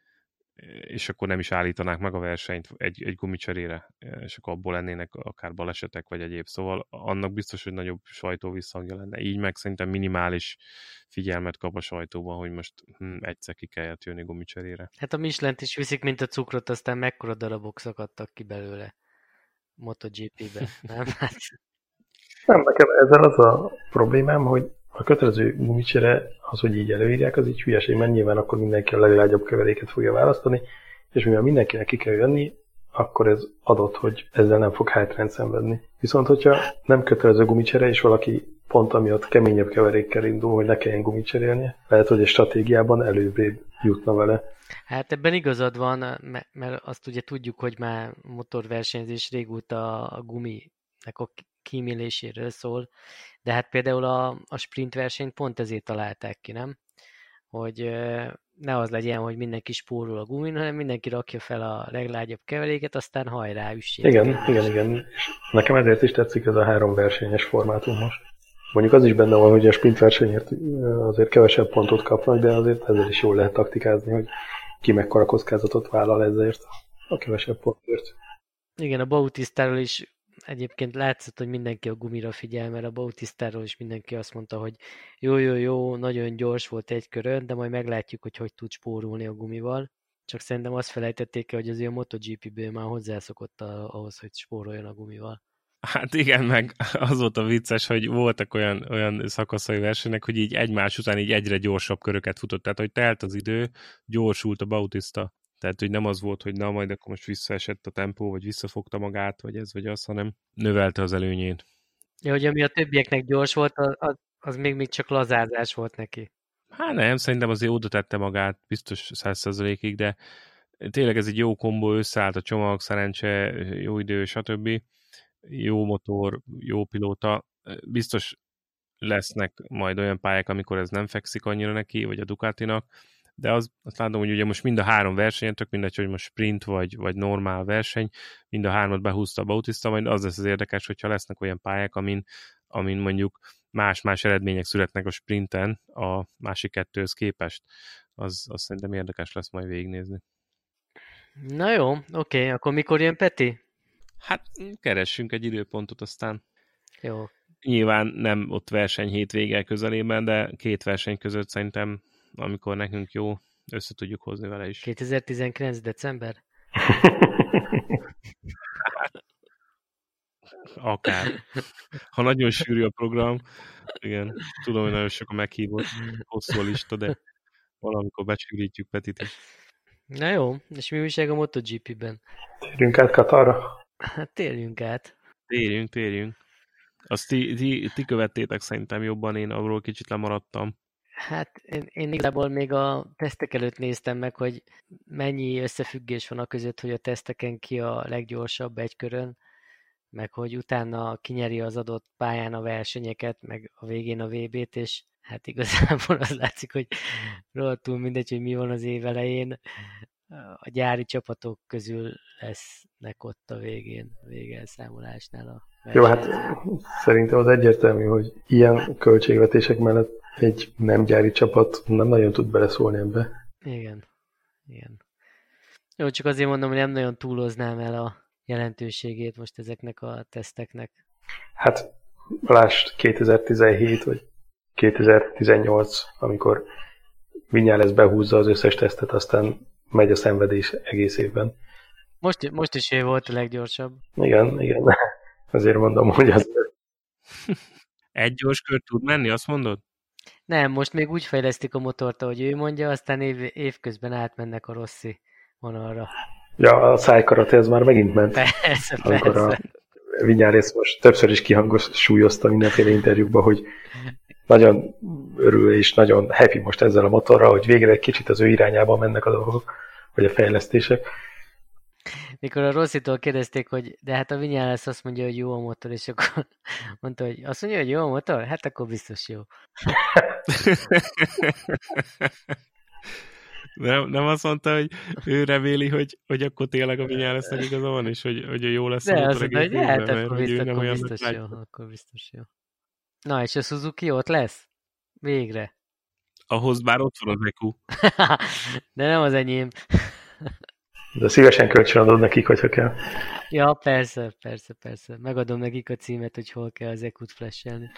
és akkor nem is állítanák meg a versenyt egy, egy gumicserére, és akkor abból lennének akár balesetek, vagy egyéb. Szóval annak biztos, hogy nagyobb sajtóvisszhangja lenne. Így meg szerintem minimális figyelmet kap a sajtóban, hogy most hm, egyszer ki kellett jönni gumicserére. Hát a michelin is viszik, mint a cukrot, aztán mekkora darabok szakadtak ki belőle MotoGP-be, nem? Nem, nekem ezzel az a problémám, hogy a kötelező gumicsere, az, hogy így előírják, az így hülyeség, mert nyilván akkor mindenki a leglágyabb keveréket fogja választani, és mivel mindenkinek ki kell jönni, akkor ez adott, hogy ezzel nem fog hátrányt szenvedni. Viszont, hogyha nem kötelező gumicsere, és valaki pont amiatt keményebb keverékkel indul, hogy ne kelljen gumicserélnie, lehet, hogy egy stratégiában előbbre jutna vele. Hát ebben igazad van, mert azt ugye tudjuk, hogy már motorversenyzés régóta a guminek a kíméléséről szól, de hát például a, a sprint versenyt pont ezért találták ki, nem? Hogy ne az legyen, hogy mindenki spórol a gumin, hanem mindenki rakja fel a leglágyabb keveréket, aztán hajrá, üssék. Igen, igen, igen. És nekem ezért is tetszik ez a három versenyes formátum most. Mondjuk az is benne van, hogy a sprint versenyért azért kevesebb pontot kapnak, de azért ezzel is jól lehet taktikázni, hogy ki mekkora kockázatot vállal ezért a kevesebb pontért. Igen, a Bautisztáról is egyébként látszott, hogy mindenki a gumira figyel, mert a Bautisztáról is mindenki azt mondta, hogy jó, jó, jó, nagyon gyors volt egy körön, de majd meglátjuk, hogy hogy tud spórolni a gumival. Csak szerintem azt felejtették el, hogy azért a MotoGP-ből már hozzászokott ahhoz, hogy spóroljon a gumival. Hát igen, meg az volt a vicces, hogy voltak olyan, olyan szakaszai versenyek, hogy így egymás után így egyre gyorsabb köröket futott. Tehát, hogy telt az idő, gyorsult a Bautista. Tehát, hogy nem az volt, hogy na, majd akkor most visszaesett a tempó, vagy visszafogta magát, vagy ez, vagy az, hanem növelte az előnyét. Ja, hogy ami a többieknek gyors volt, az, az még, még csak lazázás volt neki. Hát nem, szerintem azért oda tette magát, biztos százszerzalékig, de tényleg ez egy jó kombó, összeállt a csomag, szerencse, jó idő, stb. Jó motor, jó pilóta. Biztos lesznek majd olyan pályák, amikor ez nem fekszik annyira neki, vagy a Ducatinak, de az, azt látom, hogy ugye most mind a három versenyen, tök mindegy, hogy most sprint vagy, vagy normál verseny, mind a hármat behúzta a Bautista, majd az lesz az érdekes, hogyha lesznek olyan pályák, amin, amin mondjuk más-más eredmények születnek a sprinten a másik kettőhöz képest. Az, az szerintem érdekes lesz majd végignézni. Na jó, oké, okay. akkor mikor jön Peti? Hát keressünk egy időpontot aztán. Jó. Nyilván nem ott verseny hétvége közelében, de két verseny között szerintem amikor nekünk jó, össze tudjuk hozni vele is. 2019. december? Akár. Ha nagyon sűrű a program, igen, tudom, hogy nagyon sok a meghívott, hosszú a lista, de valamikor becsülítjük Petit is. Na jó, és mi újság a MotoGP-ben? Térjünk át Katarra. Hát térjünk át. Térjünk, térjünk. Azt ti, ti, ti követtétek szerintem jobban, én arról kicsit lemaradtam. Hát én, én igazából még a tesztek előtt néztem meg, hogy mennyi összefüggés van a között, hogy a teszteken ki a leggyorsabb egy körön, meg hogy utána kinyeri az adott pályán a versenyeket, meg a végén a VB-t, és hát igazából *laughs* az látszik, hogy rohadtul mindegy, hogy mi van az év elején, a gyári csapatok közül lesznek ott a végén, végelszámolásnál a Jó, hát szerintem az egyértelmű, hogy ilyen költségvetések mellett egy nem gyári csapat nem nagyon tud beleszólni ebbe. Igen. Igen. Jó, csak azért mondom, hogy nem nagyon túloznám el a jelentőségét most ezeknek a teszteknek. Hát lásd 2017 vagy 2018, amikor Vinyales behúzza az összes tesztet, aztán megy a szenvedés egész évben. Most, most is ő volt a leggyorsabb. Igen, igen. *laughs* Azért mondom, hogy az... Egy gyors kör tud menni, azt mondod? Nem, most még úgy fejlesztik a motort, ahogy ő mondja, aztán év, évközben átmennek a Rossi vonalra. Ja, a szájkarate ez már megint ment. Persze, amikor persze. a Vinyárész most többször is súlyozta mindenféle interjúkba, hogy nagyon örül és nagyon happy most ezzel a motorral, hogy végre egy kicsit az ő irányába mennek a dolgok, vagy a fejlesztések mikor a Rosszitól kérdezték, hogy de hát a lesz azt mondja, hogy jó a motor, és akkor *laughs* mondta, hogy azt mondja, hogy jó a motor? Hát akkor biztos jó. *laughs* Nem, nem azt mondta, hogy ő reméli, hogy, hogy akkor tényleg a Vinyálesznek igaza van, és hogy, hogy jó lesz De a azt mondta, hogy hát, akkor, biztos, akkor biztos jó, akkor biztos jó. Na, és a Suzuki ott lesz? Végre. Ahhoz bár ott van az EQ. *laughs* De nem az enyém. De szívesen kölcsönadod nekik, hogyha kell. Ja, persze, persze, persze. Megadom nekik a címet, hogy hol kell az ekut flashelni.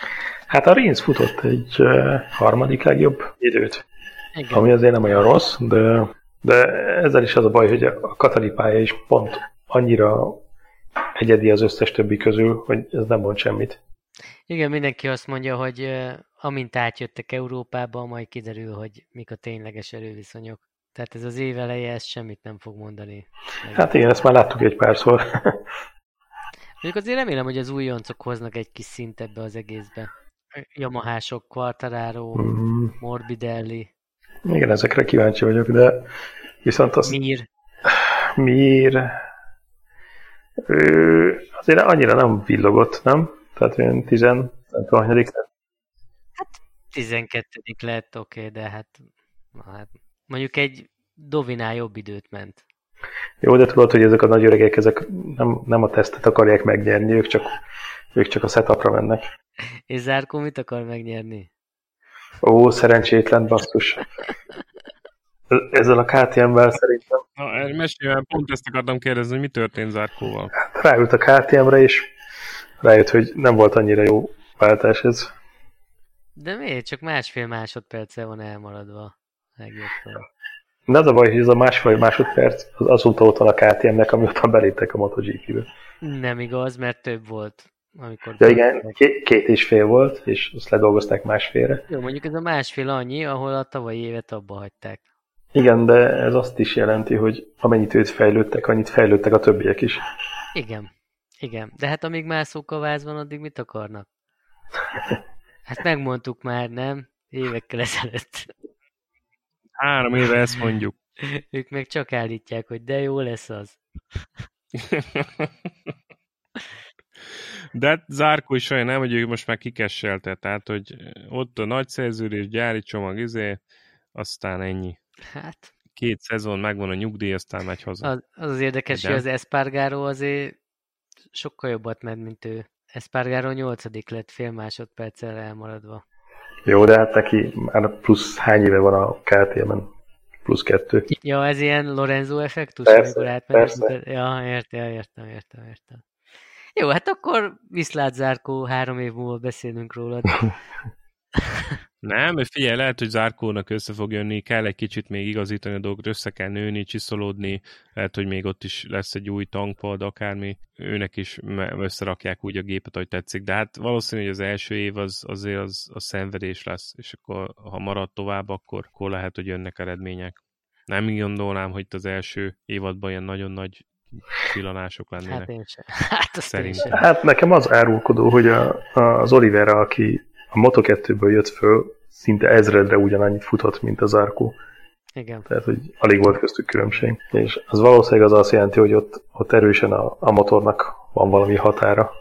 Hát a Rinsz futott egy uh, harmadik legjobb időt. Igen. Ami azért nem olyan rossz, de, de ezzel is az a baj, hogy a Katari pálya is pont annyira egyedi az összes többi közül, hogy ez nem mond semmit. Igen, mindenki azt mondja, hogy amint átjöttek Európába, majd kiderül, hogy mik a tényleges erőviszonyok. Tehát ez az év eleje, ez semmit nem fog mondani. Hát igen, ezt már láttuk egy párszor. *laughs* Mondjuk azért remélem, hogy az újoncok hoznak egy kis szint ebbe az egészbe. Yamahások, Quartararo, mm. Morbidelli. Igen, ezekre kíváncsi vagyok, de viszont az... Mir. Mir. Ő azért annyira nem villogott, nem? Tehát olyan 10, nem tudom, Hát 12 lett, oké, okay, de hát, na, hát mondjuk egy Dovinál jobb időt ment. Jó, de tudod, hogy ezek a nagy öregek, ezek nem, nem a tesztet akarják megnyerni, ők csak, ők csak a setupra mennek. És Zárkó mit akar megnyerni? Ó, szerencsétlen basszus. Ezzel a KTM-vel szerintem. Na, mesélj, pont ezt akartam kérdezni, hogy mi történt Zárkóval. Hát, ráült a KTM-re, és rájött, hogy nem volt annyira jó váltás ez. De miért? Csak másfél másodperce van elmaradva. Megjöttem. De az a baj, hogy ez a másfél másodperc az azóta ott van a KTM-nek, amióta beléptek a MotoGP-be. Nem igaz, mert több volt. Amikor De igen, két, két és fél volt, és azt ledolgozták másfélre. Jó, mondjuk ez a másfél annyi, ahol a tavalyi évet abba hagyták. Igen, de ez azt is jelenti, hogy amennyit őt fejlődtek, annyit fejlődtek a többiek is. Igen, igen. De hát amíg mászók a vázban, addig mit akarnak? *laughs* Hát megmondtuk már, nem? Évekkel ezelőtt. Három éve ezt mondjuk. *laughs* Ők meg csak állítják, hogy de jó lesz az. De hát Zárkó is olyan nem, hogy ő most már kikesselte, tehát hogy ott a nagy szerződés, gyári csomag, izé, aztán ennyi. Hát. Két szezon megvan a nyugdíj, aztán megy haza. Az az, az érdekes, De? hogy az Espargaro azért sokkal jobbat ment, mint ő. Espargaro nyolcadik lett fél másodperccel elmaradva. Jó, de hát neki már plusz hány éve van a KTM-en? Plusz kettő. Ja, ez ilyen Lorenzo effektus, persze, amikor Persze. Ja, értem, értem, értem, értem. Jó, hát akkor viszlát Zárkó, három év múlva beszélünk rólad. *laughs* Nem, figyelj, lehet, hogy Zárkónak össze fog jönni, kell egy kicsit még igazítani a dolgot, össze kell nőni, csiszolódni, lehet, hogy még ott is lesz egy új tankpad, akármi, őnek is összerakják úgy a gépet, hogy tetszik, de hát valószínű, hogy az első év az, azért az, az szenvedés lesz, és akkor ha marad tovább, akkor, akkor lehet, hogy jönnek eredmények. Nem gondolnám, hogy itt az első évadban ilyen nagyon nagy villanások lennének. Hát én sem. *laughs* Hát, Szerintem. hát nekem az árulkodó, hogy a, a, az Olivera, aki a Moto2-ből jött föl, szinte ezredre ugyanannyit futott, mint az Arco. Igen. Tehát, hogy alig volt köztük különbség. És az valószínűleg az azt jelenti, hogy ott, ott erősen a, a motornak van valami határa.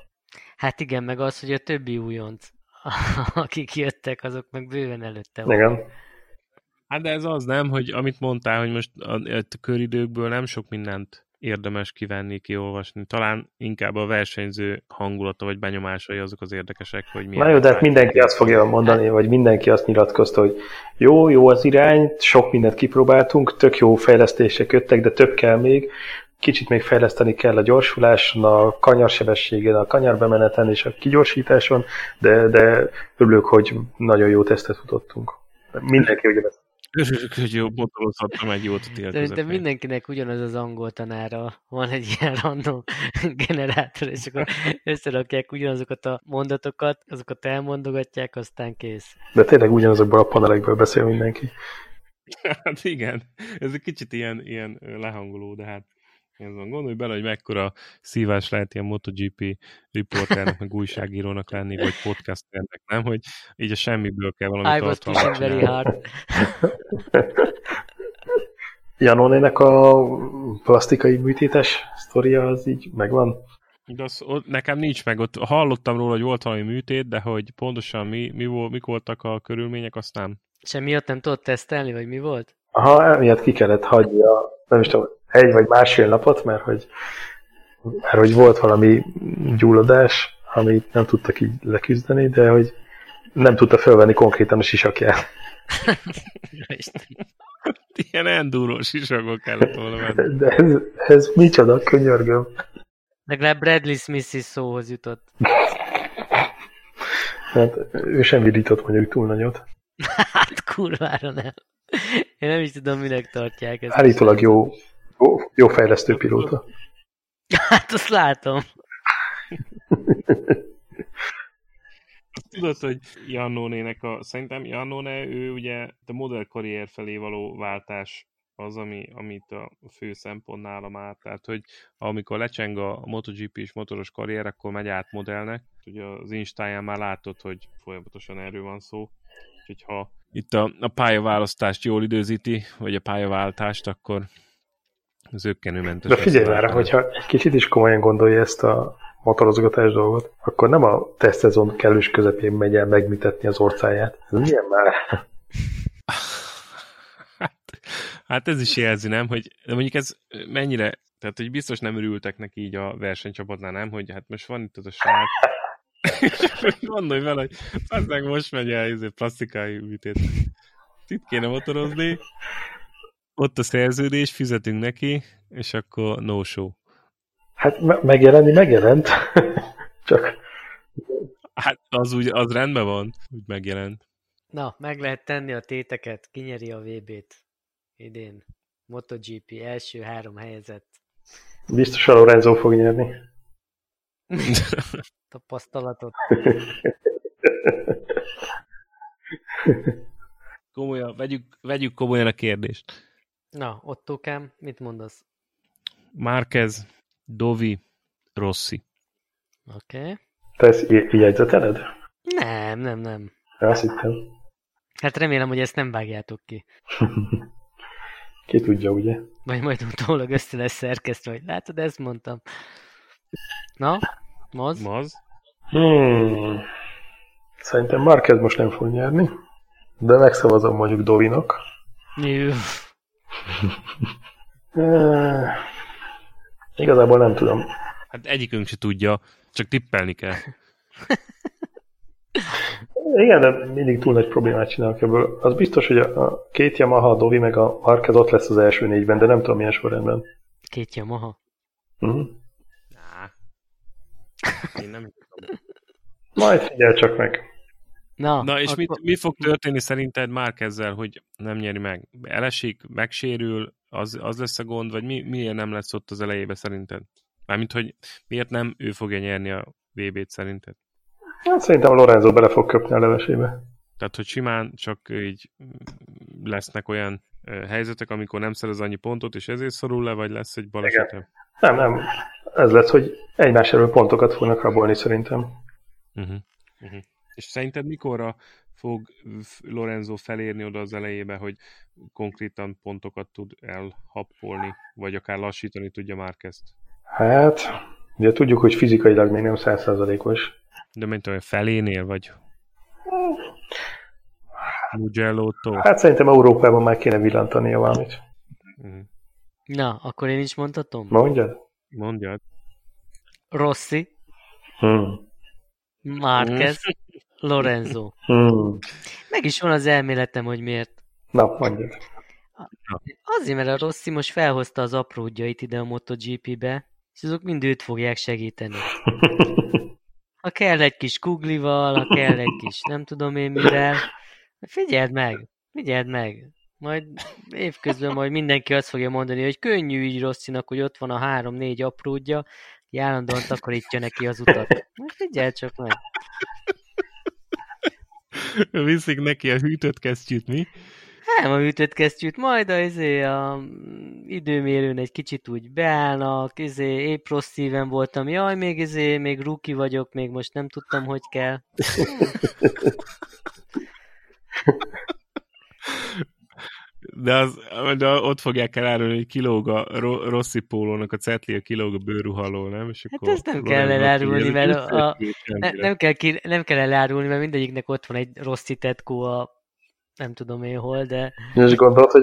Hát igen, meg az, hogy a többi újonc, *laughs* akik jöttek, azok meg bőven előtte van. Igen. Hát de ez az nem, hogy amit mondtál, hogy most a, a köridőkből nem sok mindent érdemes kivenni, kiolvasni. Talán inkább a versenyző hangulata vagy benyomásai azok az érdekesek, hogy milyen... Na jó, de hát mindenki azt fogja mondani, vagy mindenki azt nyilatkozta, hogy jó, jó az irány, sok mindent kipróbáltunk, tök jó fejlesztések jöttek, de több kell még, kicsit még fejleszteni kell a gyorsuláson, a kanyarsebességen, a kanyarbemeneten és a kigyorsításon, de, de örülök, hogy nagyon jó tesztet futottunk. Mindenki ugye Örülök, hogy jó botolozhattam egy jót a Szerintem mindenkinek ugyanaz az angol tanára van egy *laughs* ilyen random generátor, és akkor összerakják ugyanazokat a mondatokat, azokat elmondogatják, aztán kész. De tényleg ugyanazokból a panelekből beszél mindenki. *laughs* Hát igen, ez egy kicsit ilyen, ilyen lehangoló, de hát ez van. Gondolj bele, hogy mekkora szívás lehet ilyen MotoGP riporternek, meg újságírónak lenni, vagy podcasternek, nem? Hogy így a semmiből kell valami I pushing very hard. *laughs* Janonének a plastikai műtétes sztoria az így megvan? De az, ott, nekem nincs meg, ott hallottam róla, hogy volt valami műtét, de hogy pontosan mi, mi volt, mik voltak a körülmények, azt nem. Semmiatt nem tudott tesztelni, vagy mi volt? Aha, emiatt ki kellett hagyni a, nem is tudom, egy vagy másfél napot, mert hogy, mert hogy volt valami gyulladás, amit nem tudtak így leküzdeni, de hogy nem tudta felvenni konkrétan a sisakját. *laughs* Ilyen endurós sisakba kellett volna menni. De ez, ez micsoda, könyörgöm. Legalább Bradley Smith is szóhoz jutott. Hát ő sem vidított mondjuk túl nagyot. *laughs* Hát kurvára nem. Én nem is tudom, minek tartják ezt. Állítólag jó, jó, jó fejlesztő pilóta. *laughs* Hát azt látom. Tudod, hogy Jannónének a... Szerintem Jannóne, ő ugye a modellkarrier felé való váltás az, ami, amit a fő szempont nála már. Tehát, hogy amikor lecseng a MotoGP és motoros karrier, akkor megy át modellnek. Ugye az Instáján már látod, hogy folyamatosan erről van szó. Úgyhogy ha itt a, a pályaválasztást jól időzíti, vagy a pályaváltást, akkor az ökkenőmentes. De figyelj már, hogyha egy kicsit is komolyan gondolja ezt a motorozgatás dolgot, akkor nem a tesztezon kellős közepén megy el megműtetni az orcáját. Ez milyen már? Hát, hát ez is jelzi, nem? Hogy de mondjuk ez mennyire, tehát hogy biztos nem örültek neki így a versenycsapatnál, nem? Hogy hát most van itt az a srác, *laughs* Gondolj vele, hogy aztán most megy el izé, plastikai műtét. Itt kéne motorozni, ott a szerződés, fizetünk neki, és akkor no show. Hát me- megjelenni megjelent. *laughs* Csak Hát az úgy, az rendben van, úgy megjelent. Na, meg lehet tenni a téteket, kinyeri a VB-t idén. MotoGP első három helyezett. biztos a Lorenzo fog nyerni. *laughs* Tapasztalatot. *laughs* Komolyan, vegyük, vegyük komolyan a kérdést. Na, Ottókám, mit mondasz? Márquez, Dovi, Rossi. Oké. Okay. Te ezt jegyzeteled? Nem, nem, nem. Azt hittem. Hát remélem, hogy ezt nem vágjátok ki. *laughs* Ki tudja, ugye? Vagy majd utólag össze lesz szerkesztve, hogy látod, ezt mondtam. Na, moz? Maz. Hmm. Szerintem Marquez most nem fog nyerni, de megszavazom mondjuk Dovinak. Jö. Igazából nem tudom. Hát egyikünk se tudja, csak tippelni kell. *laughs* Igen, de mindig túl nagy problémát csinálok ebből. Az biztos, hogy a, a két Yamaha, a Dovi meg a Marquez ott lesz az első négyben, de nem tudom milyen sorrendben. Két Yamaha. Uh-huh. Én nem tudom. Majd figyelj csak meg. Na, Na és akkor... mit, mi fog történni szerinted már ezzel, hogy nem nyeri meg? Elesik, megsérül, az, az lesz a gond, vagy mi, miért nem lesz ott az elejébe szerinted? Mármint, hogy miért nem ő fogja nyerni a VB-t szerinted? Hát szerintem a Lorenzo bele fog köpni a levesébe. Tehát, hogy simán csak így lesznek olyan helyzetek, amikor nem szerez annyi pontot, és ezért szorul le, vagy lesz egy balesete? Nem, nem. Ez lesz, hogy egymás elől pontokat fognak rabolni szerintem. Uh-huh. Uh-huh. És szerinted mikorra fog Lorenzo felérni oda az elejébe, hogy konkrétan pontokat tud elhappolni, vagy akár lassítani tudja már kezd? Hát, ugye tudjuk, hogy fizikailag még nem százszázalékos. De mint olyan felénél, vagy Mugello-tól? Hát szerintem Európában már kéne villantania valamit. Uh-huh. Na, akkor én is mondhatom? Mondjad? Mondjad. Rossi, Hmm. Márquez, *laughs* Lorenzo. Hmm. Meg is van az elméletem, hogy miért. Na, mondjad. Azért, mert a Rossi most felhozta az apródjait ide a MotoGP-be, és azok mind őt fogják segíteni. Ha kell egy kis kuglival, ha kell egy kis nem tudom én mivel, figyeld meg, figyeld meg. Majd évközben majd mindenki azt fogja mondani, hogy könnyű így Rosszinak, hogy ott van a három-négy apródja, hogy állandóan takarítja neki az utat. Majd figyeld csak meg. Viszik neki a hűtött kesztyűt, mi? Nem a műtött kesztyűt, majd a, izé, a időmérőn egy kicsit úgy beállnak, izé, épp rossz szíven voltam, jaj, még izé, még ruki vagyok, még most nem tudtam, hogy kell. *laughs* De, az, de ott fogják elárulni, hogy kilóg a ro- Rossi pólónak a cetli, a kilóg a bőrruhaló, nem? És Hát akkor ezt nem kell elárulni, mert a, a, ne, nem, kell ki, nem kell elárulni, mert mindegyiknek ott van egy rossz tetkó a nem tudom én hol, de És gondolod, hogy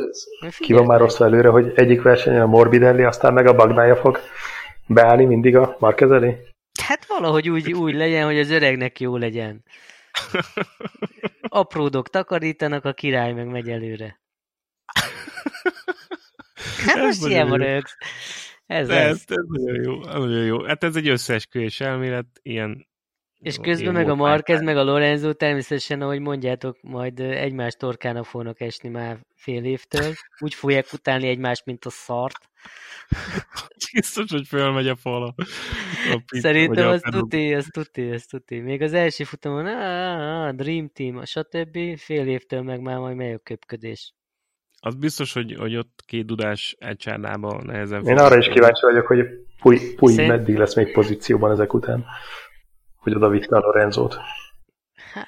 ki van már rossz előre, hogy egyik versenyen a Morbidelli, aztán meg a Bagnája fog beállni mindig a Marquez elé? Hát valahogy úgy, úgy legyen, hogy az öregnek jó legyen. *laughs* Apródok takarítanak, a király meg megy előre. Hát most ilyen van Ez, ez, ez, ez nagyon jó, nagyon jó. Hát ez egy összeesküvés elmélet, ilyen és közben meg a Marquez, meg a Lorenzo természetesen, ahogy mondjátok, majd egymás torkának fognak esni már fél évtől. Úgy fogják utálni egymást, mint a szart. *laughs* Biztos, hogy fölmegy a fal a, a pit, Szerintem az tuti, az tuti, az tuti. Még az első futamon, a Dream Team, stb. fél évtől meg már majd megy a köpködés. Az biztos, hogy, hogy ott két dudás egy csárnába nehezen Én arra is kíváncsi vagyok, hogy Puy, Puy Szerint... meddig lesz még pozícióban ezek után hogy oda vitte a Lorenzót. Hát.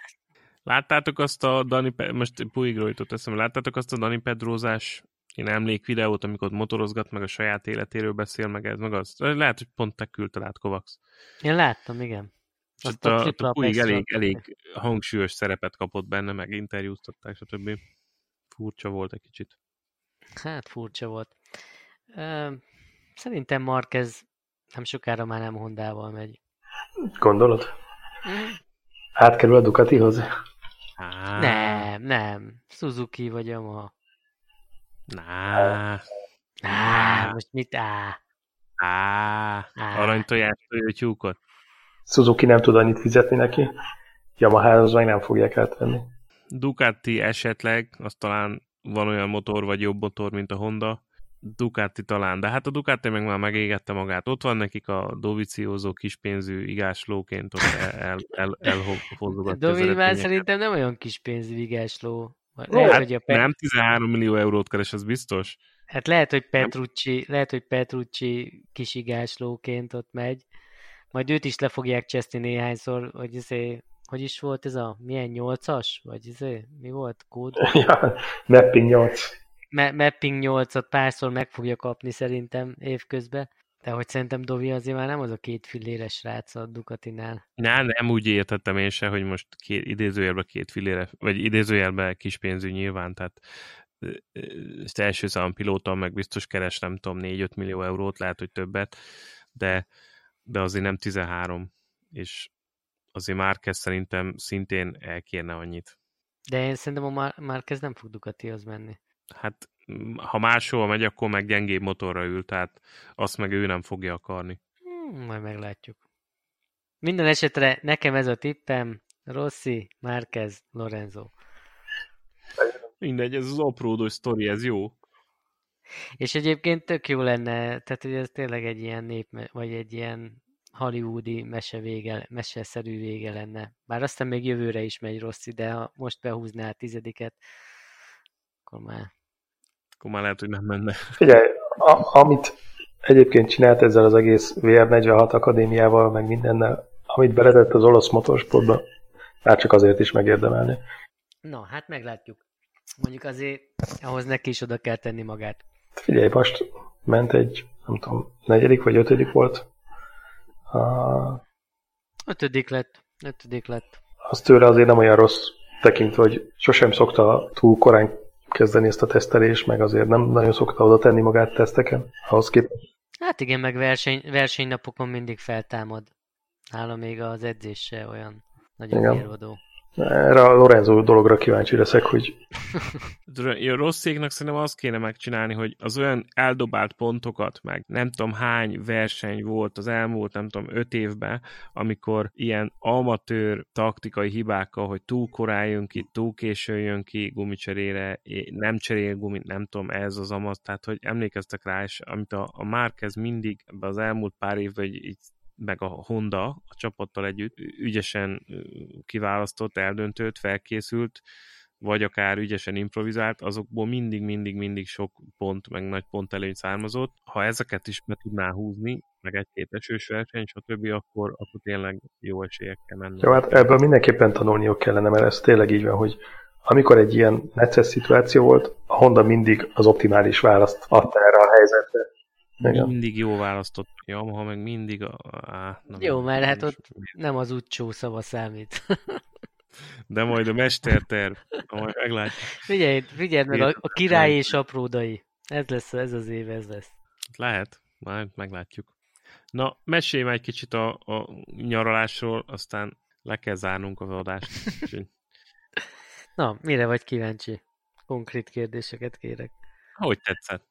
Láttátok azt a Dani, most Puigról jutott eszembe, láttátok azt a Dani Pedrózás én emlék videót, amikor motorozgat, meg a saját életéről beszél, meg ez, meg az. Lehet, hogy pont te küldte át, Kovacs. Én láttam, igen. És azt a, a, a Puig elég, elég hangsúlyos szerepet kapott benne, meg interjúztatták, stb. Furcsa volt egy kicsit. Hát furcsa volt. Szerintem Marquez nem sokára már nem Hondával megy. Gondolod? Átkerül a Ducatihoz? Nem, nem. Suzuki vagy a ma. Ná. Ná, most mit á? Á, aranytojás tyúkot. Suzuki nem tud annyit fizetni neki. Yamaha-hoz meg nem fogják átvenni. Ducati esetleg, az talán van olyan motor, vagy jobb motor, mint a Honda. Ducati talán, de hát a Ducati meg már megégette magát. Ott van nekik a doviciózó kispénzű igáslóként, ott el, el, el, Dovi már szerintem nem olyan kispénzű igásló. Lehet, hát hogy a Pet... Nem 13 millió eurót keres, az biztos. Hát lehet, hogy Petrucci, lehet, hogy Petrucci kisigáslóként ott megy. Majd őt is le fogják cseszni néhányszor, hogy izé, hogy is volt ez a, milyen nyolcas? Vagy izé, mi volt? Kód? *laughs* Ja, mapping 8 mapping 8-at párszor meg fogja kapni szerintem évközben. De hogy szerintem Dovi azért már nem az a két filléres srác a Ducatinál. Na, nem úgy értettem én se, hogy most két, idézőjelben két fillére, vagy idézőjelben kis pénzű nyilván, tehát ezt első számú pilóta meg biztos keres, nem tudom, 4-5 millió eurót, lehet, hogy többet, de, de azért nem 13, és azért Márquez szerintem szintén elkérne annyit. De én szerintem a Márquez nem fog Ducatihoz menni hát ha máshol megy, akkor meg gyengébb motorra ül, tehát azt meg ő nem fogja akarni. Hmm, majd meglátjuk. Minden esetre nekem ez a tippem, Rossi, Márquez, Lorenzo. Mindegy, ez az apródos sztori, ez jó. És egyébként tök jó lenne, tehát hogy ez tényleg egy ilyen nép, vagy egy ilyen hollywoodi mese vége, meseszerű vége lenne. Bár aztán még jövőre is megy Rossi, de ha most behúzná a tizediket, akkor már akkor már lehet, hogy nem menne. Figyelj, a, amit egyébként csinált ezzel az egész VR46 akadémiával, meg mindennel, amit beletett az olasz motorsportba, már csak azért is megérdemelni. Na, hát meglátjuk. Mondjuk azért ahhoz neki is oda kell tenni magát. Figyelj, most ment egy, nem tudom, negyedik vagy ötödik volt. A... Ötödik lett. Ötödik lett. Az tőle azért nem olyan rossz tekintve, hogy sosem szokta túl korán kezdeni ezt a tesztelést, meg azért nem nagyon szokta oda tenni magát teszteken, ahhoz képest. Hát igen, meg verseny, versenynapokon mindig feltámad. Nála még az edzése olyan nagyon mérvadó. Erre a Lorenzo dologra kíváncsi leszek, hogy... *laughs* A rosszéknak szerintem azt kéne megcsinálni, hogy az olyan eldobált pontokat, meg nem tudom hány verseny volt az elmúlt, nem tudom, öt évben, amikor ilyen amatőr taktikai hibákkal, hogy túl korán jön ki, túl későn jön ki gumicserére, nem cserél gumit, nem tudom, ez az amaz, tehát hogy emlékeztek rá, és amit a, a Márquez mindig az elmúlt pár évben így meg a Honda a csapattal együtt ügyesen kiválasztott, eldöntött, felkészült, vagy akár ügyesen improvizált, azokból mindig-mindig-mindig sok pont, meg nagy pont előny származott. Ha ezeket is be tudná húzni, meg egy-két esős verseny, stb., akkor, akkor tényleg jó esélyekkel menne. Jó, hát ebből mindenképpen tanulniuk kellene, mert ez tényleg így van, hogy amikor egy ilyen necces szituáció volt, a Honda mindig az optimális választ adta erre a helyzetre. Igen. Mindig jó választott Yamaha, meg mindig a... Á, nem jó, mert hát ott nem az utcsó szava számít. *laughs* De majd a mesterterv, majd meglátjuk. Figyelj, figyelj meg, a, a király és apródai. Ez lesz, ez az év, ez lesz. Lehet, majd meglátjuk. Na, mesélj már egy kicsit a, a nyaralásról, aztán le kell zárnunk az adást. *laughs* *laughs* Na, mire vagy kíváncsi? Konkrét kérdéseket kérek. Hogy tetszett?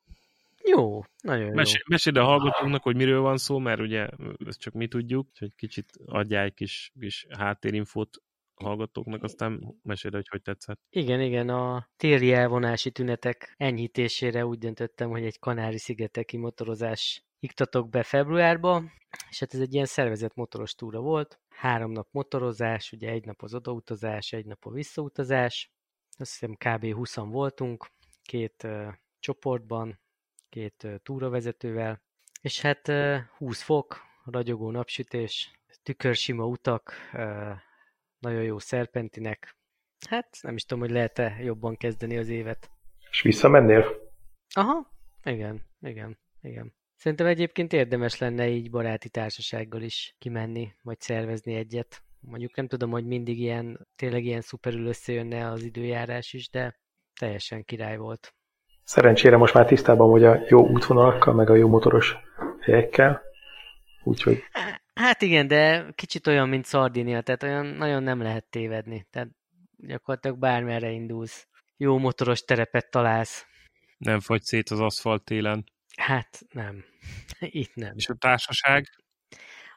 Jó, nagyon jó. Meséld a hallgatóknak, hogy miről van szó, mert ugye ezt csak mi tudjuk, hogy kicsit adjál egy kis, kis háttérinfót hallgatóknak, aztán meséld, hogy hogy tetszett. Igen, igen, a téli elvonási tünetek enyhítésére úgy döntöttem, hogy egy Kanári-szigeteki motorozás iktatok be februárba, és hát ez egy ilyen szervezett motoros túra volt. Három nap motorozás, ugye egy nap az odautazás, egy nap a visszautazás. Azt hiszem kb. 20 voltunk, két uh, csoportban, két túravezetővel, és hát uh, 20 fok, ragyogó napsütés, tükörsima utak, nagyon jó szerpentinek. Hát nem is tudom, hogy lehet-e jobban kezdeni az évet. És visszamennél? Aha, igen, igen, igen. Szerintem egyébként érdemes lenne így baráti társasággal is kimenni, vagy szervezni egyet. Mondjuk nem tudom, hogy mindig ilyen, tényleg ilyen szuperül összejönne az időjárás is, de teljesen király volt. Szerencsére most már tisztában vagy a jó útvonalakkal, meg a jó motoros helyekkel. Úgyhogy... Hát igen, de kicsit olyan, mint Szardinia, tehát olyan nagyon nem lehet tévedni. Tehát gyakorlatilag bármerre indulsz. Jó motoros terepet találsz. Nem fagy szét az aszfalt télen. Hát nem. *laughs* Itt nem. És a társaság?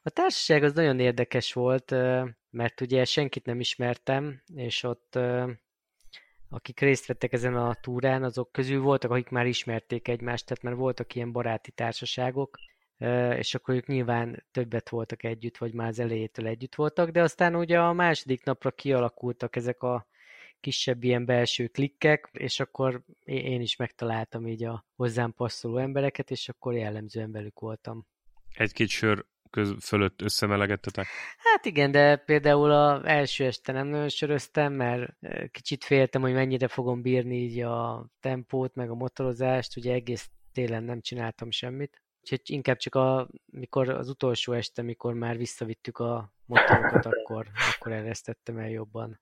A társaság az nagyon érdekes volt, mert ugye senkit nem ismertem, és ott akik részt vettek ezen a túrán, azok közül voltak, akik már ismerték egymást, tehát már voltak ilyen baráti társaságok, és akkor ők nyilván többet voltak együtt, vagy már az elejétől együtt voltak, de aztán ugye a második napra kialakultak ezek a kisebb ilyen belső klikkek, és akkor én is megtaláltam így a hozzám passzoló embereket, és akkor jellemzően velük voltam. Egy-két sör köz fölött összemelegettetek? Hát igen, de például az első este nem nagyon söröztem, mert kicsit féltem, hogy mennyire fogom bírni így a tempót, meg a motorozást, ugye egész télen nem csináltam semmit. Úgyhogy inkább csak a, mikor az utolsó este, mikor már visszavittük a motorokat, akkor, akkor eresztettem el jobban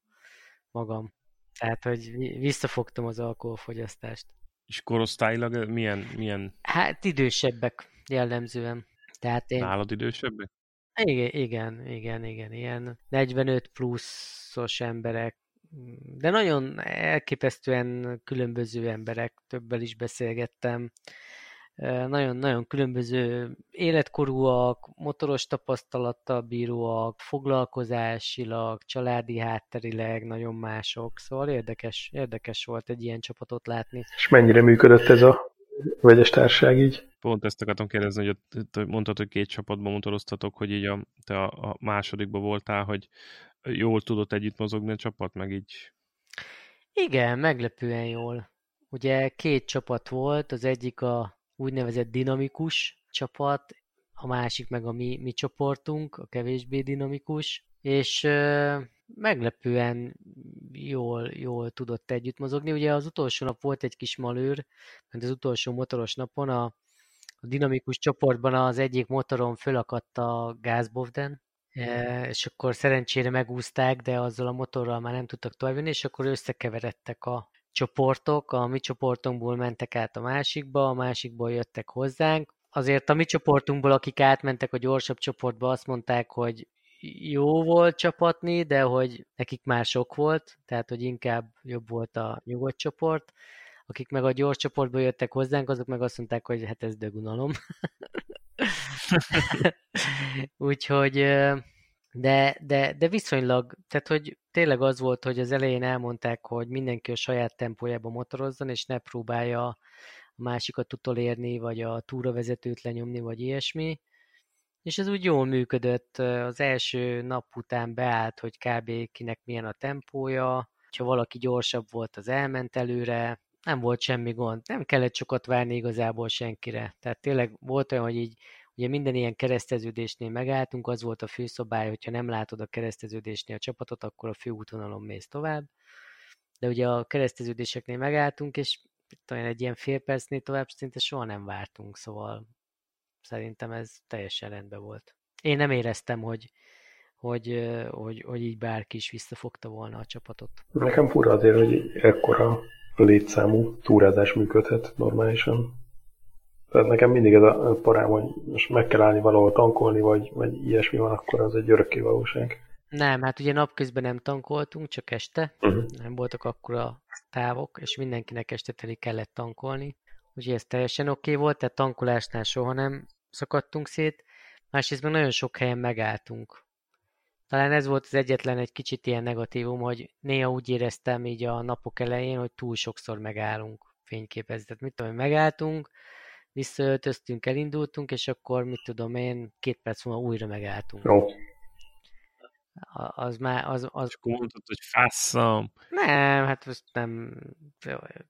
magam. Tehát, hogy visszafogtam az alkoholfogyasztást. És korosztályilag milyen, milyen? Hát idősebbek jellemzően. Tehát én... Nálad idősebbek? Igen, igen, igen, igen, ilyen 45 pluszos emberek, de nagyon elképesztően különböző emberek, többel is beszélgettem, nagyon-nagyon különböző életkorúak, motoros tapasztalattal bíróak, foglalkozásilag, családi hátterileg nagyon mások, szóval érdekes, érdekes volt egy ilyen csapatot látni. És mennyire működött ez a vegyes társaság így? Pont ezt akartam kérdezni, hogy mondtad, hogy két csapatban motoroztatok, hogy így a, te a, a másodikban voltál, hogy jól tudott együtt mozogni a csapat, meg így... Igen, meglepően jól. Ugye két csapat volt, az egyik a úgynevezett dinamikus csapat, a másik meg a mi, mi csoportunk, a kevésbé dinamikus, és ö, meglepően jól, jól tudott együtt mozogni. Ugye az utolsó nap volt egy kis malőr, mert az utolsó motoros napon a, a dinamikus csoportban az egyik motoron fölakadt a gázbovden, és akkor szerencsére megúzták, de azzal a motorral már nem tudtak továbbjönni, és akkor összekeveredtek a csoportok, a mi csoportunkból mentek át a másikba, a másikból jöttek hozzánk. Azért a mi csoportunkból, akik átmentek a gyorsabb csoportba, azt mondták, hogy jó volt csapatni, de hogy nekik már sok volt, tehát hogy inkább jobb volt a nyugodt csoport. Akik meg a gyors csoportba jöttek hozzánk, azok meg azt mondták, hogy hát ez dögunalom. *laughs* *laughs* Úgyhogy de, de, de viszonylag, tehát hogy tényleg az volt, hogy az elején elmondták, hogy mindenki a saját tempójában motorozzon, és ne próbálja a másikat utolérni, vagy a túravezetőt lenyomni, vagy ilyesmi. És ez úgy jól működött. Az első nap után beállt, hogy kb. kinek milyen a tempója, ha valaki gyorsabb volt, az elment előre, nem volt semmi gond. Nem kellett sokat várni igazából senkire. Tehát tényleg volt olyan, hogy így Ugye minden ilyen kereszteződésnél megálltunk, az volt a főszabály, hogyha nem látod a kereszteződésnél a csapatot, akkor a főútvonalon mész tovább. De ugye a kereszteződéseknél megálltunk, és talán egy ilyen fél percnél tovább szinte soha nem vártunk, szóval szerintem ez teljesen rendben volt. Én nem éreztem, hogy, hogy, hogy, hogy így bárki is visszafogta volna a csapatot. Nekem fura azért, hogy ekkora létszámú túrázás működhet normálisan. Tehát nekem mindig ez a parám, hogy most meg kell állni valahol tankolni, vagy, vagy ilyesmi van, akkor az egy örökké valóság. Nem, hát ugye napközben nem tankoltunk, csak este. Uh-huh. Nem voltak akkora távok, és mindenkinek este teli kellett tankolni. Úgyhogy ez teljesen oké okay volt, tehát tankolásnál soha nem szakadtunk szét, másrészt meg nagyon sok helyen megálltunk. Talán ez volt az egyetlen egy kicsit ilyen negatívum, hogy néha úgy éreztem így a napok elején, hogy túl sokszor megállunk fényképezni. Tehát mit tudom, megálltunk, visszaöltöztünk, elindultunk, és akkor mit tudom én, két perc múlva újra megálltunk. Jó. Az már, az, az... És akkor mondtad, hogy fásszam. Nem, hát most nem,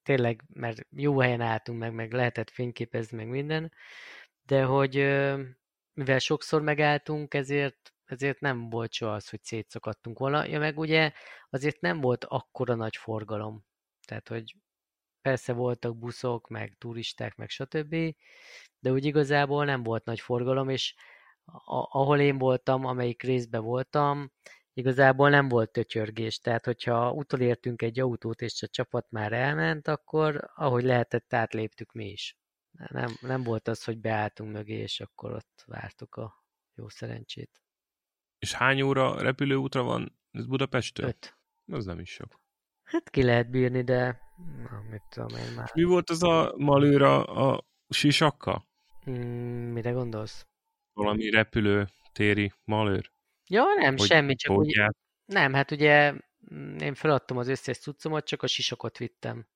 tényleg, mert jó helyen álltunk meg, meg lehetett fényképezni, meg minden, de hogy mivel sokszor megálltunk, ezért, ezért nem volt soha az, hogy szétszakadtunk volna. Ja, meg ugye azért nem volt akkora nagy forgalom. Tehát, hogy persze voltak buszok, meg turisták, meg stb., de úgy igazából nem volt nagy forgalom, és ahol én voltam, amelyik részben voltam, igazából nem volt tötyörgés. Tehát, hogyha utolértünk egy autót, és a csapat már elment, akkor ahogy lehetett, átléptük mi is. Nem, nem volt az, hogy beálltunk mögé, és akkor ott vártuk a jó szerencsét. És hány óra repülőútra van ez Budapesttől? Öt. Az nem is sok. Hát ki lehet bírni, de na, mit tudom én már. Mi volt az a malőra a sisakka? Mm, mire gondolsz? Valami repülő téri malőr? Ja, nem, Hogy semmi, csak úgy, nem, hát ugye mm, én feladtam az összes cuccomat, csak a sisakot vittem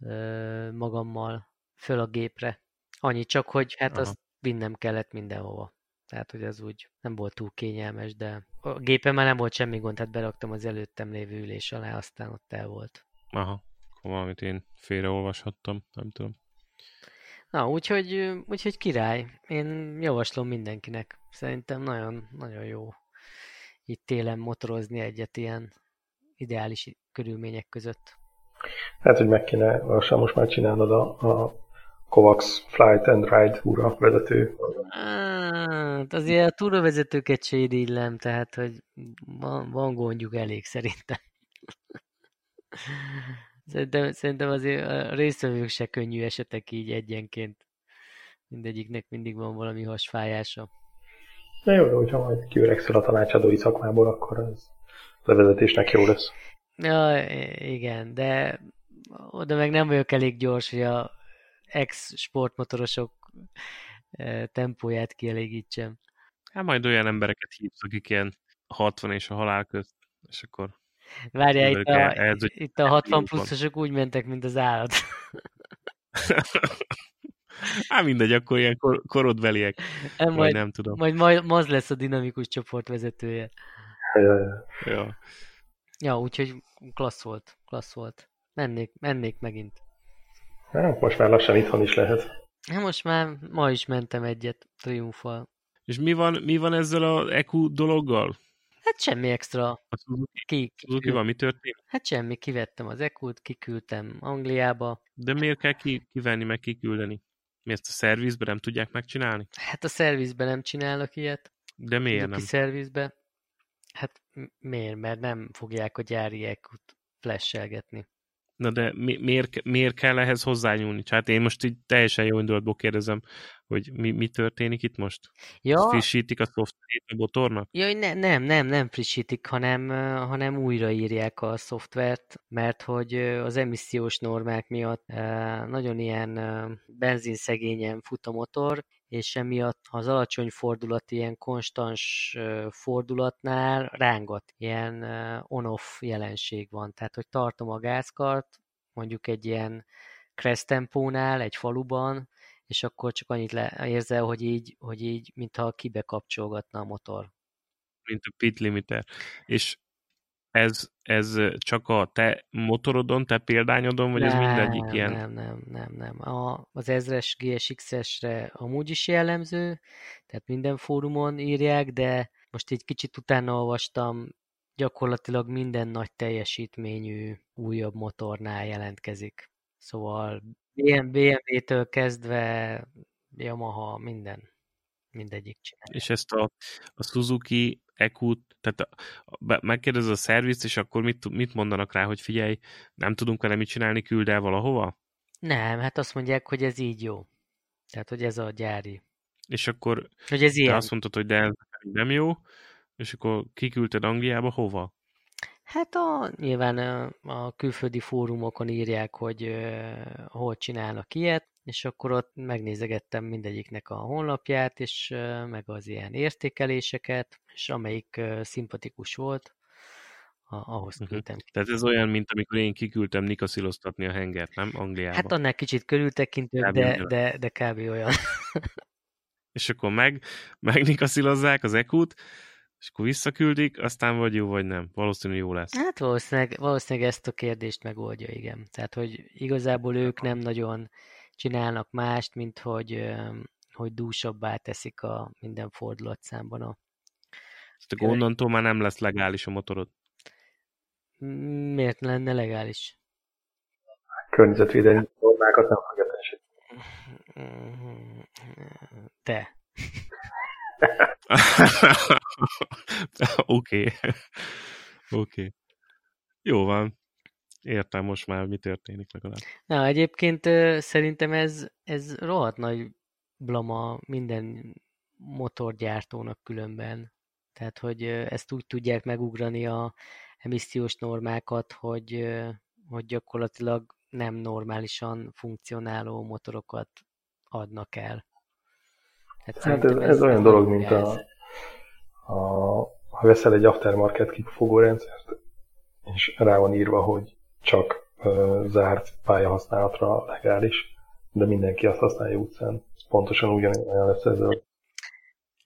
ö, magammal föl a gépre. Annyi csak, hogy hát Aha. azt vinnem kellett mindenhova. Tehát, hogy ez úgy nem volt túl kényelmes, de a gépen már nem volt semmi gond, tehát beraktam az előttem lévő ülés alá, aztán ott el volt. Aha, akkor valamit én félreolvashattam, nem tudom. Na, úgyhogy, úgyhogy király. Én javaslom mindenkinek. Szerintem nagyon, nagyon jó itt télen motorozni egyet ilyen ideális körülmények között. Hát, hogy meg kéne most már csinálnod a, a Kovacs Flight and Ride ura vezető. Hát azért a túravezetőket se irigylem, tehát hogy van, van gondjuk elég szerintem. Szerintem, szerintem azért a résztvevők se könnyű esetek így egyenként. Mindegyiknek mindig van valami hasfájása. Na jó, de hogyha majd kiöregszel a tanácsadói szakmából, akkor az levezetésnek jó lesz. Ja, igen, de oda meg nem vagyok elég gyors, hogy a ex-sportmotorosok eh, tempóját kielégítsem. Hát majd olyan embereket hívsz, akik ilyen 60 és a halál közt, és akkor Várjál, itt a, elzögy- itt a 60 jóban. pluszosok úgy mentek, mint az állat. *laughs* Hát mindegy, akkor ilyen kor- korodbeliek, vagy majd, nem tudom. majd, majd Maz lesz a dinamikus csoport vezetője. Ja. Ja, úgyhogy klassz volt, klassz volt. Mennék, mennék megint. Hát, most már lassan itthon is lehet. Hát most már ma is mentem egyet triumfal. És mi van, mi van ezzel az EQ dologgal? Hát semmi extra. A Suzuki, Ki, Suzuki van, mi történt? Hát semmi, kivettem az ekut, kiküldtem Angliába. De miért kell ki, kivenni, meg kiküldeni? Mi ezt a szervizbe nem tudják megcsinálni? Hát a szervizben nem csinálnak ilyet. De miért Suzuki nem? szervizbe. Hát miért? Mert nem fogják a gyári ekut flashelgetni. Na de mi, miért, miért kell ehhez hozzányúlni? Hát én most így teljesen jó indulatból kérdezem, hogy mi, mi történik itt most? Ja, Frissítik a szoftverét a botornak? Jaj, ne, nem, nem, nem frissítik, hanem, hanem újraírják a szoftvert, mert hogy az emissziós normák miatt nagyon ilyen benzinszegényen fut a motor, és emiatt az alacsony fordulat ilyen konstans fordulatnál rángat, ilyen on-off jelenség van. Tehát, hogy tartom a gázkart, mondjuk egy ilyen crash tempónál, egy faluban, és akkor csak annyit le, érzel, hogy így, hogy így, mintha kibekapcsolgatna a motor. mint a pit limiter. És ez, ez csak a te motorodon, te példányodon, vagy ez mindegyik Nem, ilyen? Nem, nem, nem, nem. A, az 1000-es GSX-esre amúgy is jellemző, tehát minden fórumon írják, de most egy kicsit utána olvastam, gyakorlatilag minden nagy teljesítményű újabb motornál jelentkezik. Szóval BMW-től kezdve Yamaha, minden, mindegyik csinál. És ezt a, a Suzuki EQ-t, tehát a, a, be- megkérdezed a szervizt, és akkor mit, mit mondanak rá, hogy figyelj, nem tudunk vele mit csinálni, küld el valahova? Nem, hát azt mondják, hogy ez így jó. Tehát, hogy ez a gyári. És akkor Hogy ez ilyen. azt mondtad, hogy de ez nem jó, és akkor kiküldted Angliába, hova? Hát a, nyilván ö, a külföldi fórumokon írják, hogy ö, hol csinálnak ilyet, és akkor ott megnézegettem mindegyiknek a honlapját, és meg az ilyen értékeléseket, és amelyik szimpatikus volt, ahhoz mhm. küldtem. Uh-huh. Tehát ez olyan, mint amikor én kiküldtem nikasziloztatni a hengert, nem? Angliába. Hát annál kicsit körültekintőbb, de, de, de kb. olyan. és akkor meg, *laughs* megnikaszilozzák az ekut, és akkor visszaküldik, aztán vagy jó, vagy nem. Valószínűleg jó lesz. Hát valószínűleg, valószínűleg ezt a kérdést megoldja, igen. Tehát, hogy igazából ők nem nagyon csinálnak mást, mint hogy, hogy dúsabbá teszik a minden fordulatszámban a tehát onnantól már nem lesz legális a motorod. Miért lenne legális? Környezetvédelmi normákat nem fogja teljesíteni. Te. *laughs* Oké. Oké. Jó van. Értem most már, mi történik legalább. Na, egyébként szerintem ez, ez rohadt nagy blama minden motorgyártónak különben. Tehát, hogy ezt úgy tudják megugrani a emissziós normákat, hogy, hogy gyakorlatilag nem normálisan funkcionáló motorokat adnak el. Hát, hát ez, ez, ez olyan dolog, mint a, a, ha veszel egy aftermarket kifogó rendszert, és rá van írva, hogy csak uh, zárt pályahasználatra legális, de mindenki azt használja utcán. Pontosan ugyanolyan lesz ez a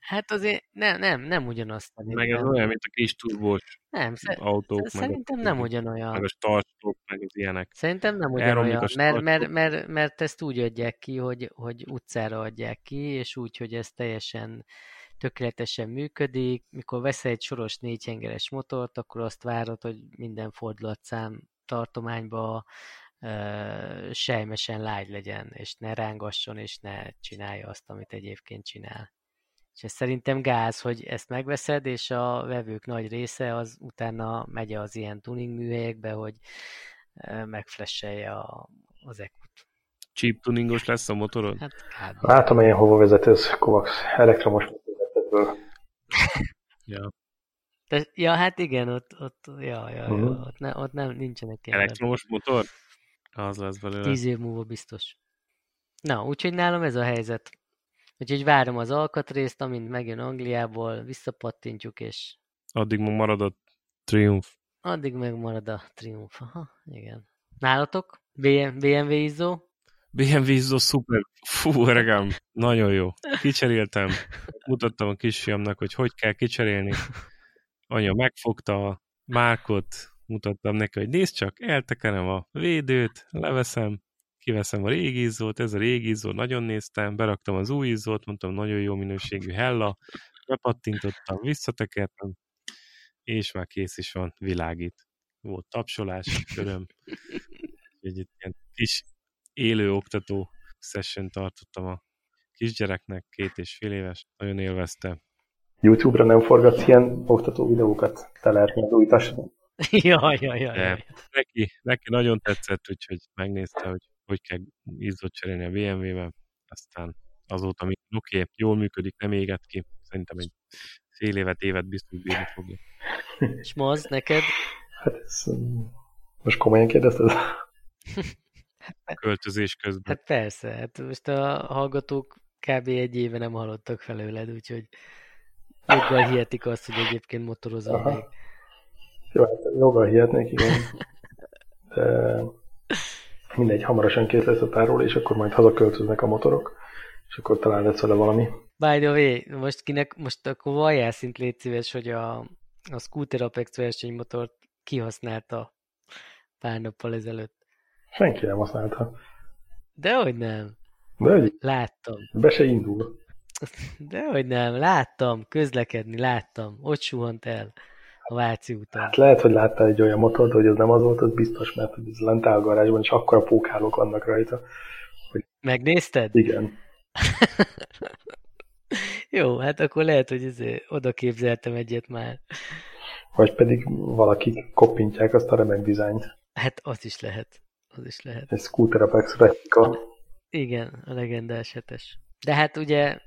Hát azért nem, nem, nem ugyanazt. Meg ez olyan, mint a kis turbós nem, autók. Szerintem meg nem ugyanolyan. Meg a startok, meg az ilyenek. Szerintem nem ugyanolyan, mert, mert, mert, mert ezt úgy adják ki, hogy, hogy utcára adják ki, és úgy, hogy ez teljesen tökéletesen működik. Mikor veszel egy soros négyhengeres motort, akkor azt várod, hogy minden fordulatszám tartományba uh, sejmesen lágy legyen, és ne rángasson, és ne csinálja azt, amit egyébként csinál. És ez szerintem gáz, hogy ezt megveszed, és a vevők nagy része az utána megy az ilyen tuning műhelyekbe, hogy megflesselje a, az ekut. Cheap tuningos lesz a motorod? Hát kb. Látom, én hova vezet ez, Kovacs. Elektromos vezetőből. *laughs* ja. De, ja, hát igen, ott, ott, ja, ja, uh-huh. ja, mhm. ott, ne, ott nem, nincsenek ilyen. Elektromos motor? Az lesz belőle. Tíz év múlva biztos. Na, úgyhogy nálam ez a helyzet. Úgyhogy várom az alkatrészt, amint megjön Angliából, visszapattintjuk, és... Addig meg marad a Triumph. Addig meg marad a Triumph, aha, igen. Nálatok? BM, BMW izzó? BMW izzó szuper. Fú, regám, nagyon jó. Kicseréltem. Mutattam a kisfiamnak, hogy hogy kell kicserélni. Anya megfogta a márkot, mutattam neki, hogy nézd csak, eltekerem a védőt, leveszem, kiveszem a régi izzót, ez a régi izzó, nagyon néztem, beraktam az új izzót, mondtam, nagyon jó minőségű hella, bepattintottam, visszatekertem, és már kész is van, világít. Volt tapsolás, öröm. Egy ilyen kis élő oktató session tartottam a kisgyereknek, két és fél éves, nagyon élvezte. YouTube-ra nem forgatsz ilyen oktató videókat? Te lehetne az új ja, ja, ja, ja. Neki, neki nagyon tetszett, úgyhogy megnézte, hogy hogy kell izzót cserélni a BMW-vel, aztán azóta, oké, okay, jól működik, nem éget ki, szerintem egy fél évet, évet biztos bírni fogja. És ma az neked? Hát ez, most komolyan kérdezted? *laughs* Költözés közben. Hát persze, hát most a hallgatók kb. egy éve nem hallottak felőled, úgyhogy joggal hihetik azt, hogy egyébként motorozol Aha. még. Jó, hát joggal hihetnék, igen. *laughs* De mindegy, hamarosan kész lesz a tárról, és akkor majd hazaköltöznek a motorok, és akkor talán lesz vele valami. By the way, most kinek, most akkor valljál szint légy szíves, hogy a, a Scooter Apex versenymotort kihasználta pár nappal ezelőtt. Senki nem használta. Dehogy nem. hogy Láttam. Be se indul. Dehogy nem, láttam, közlekedni, láttam. Ott suhant el a Váci úton. Hát lehet, hogy láttál egy olyan motort, hogy ez nem az volt, az biztos, mert ez lent áll a garázsban, és akkora pókhálók vannak rajta. Hogy... Megnézted? Igen. *laughs* Jó, hát akkor lehet, hogy ezért oda képzeltem egyet már. Vagy pedig valaki koppintják azt a remek dizájnt. Hát az is lehet. Az is lehet. Ez Scooter Apex replika. Igen, a legendás hetes. De hát ugye,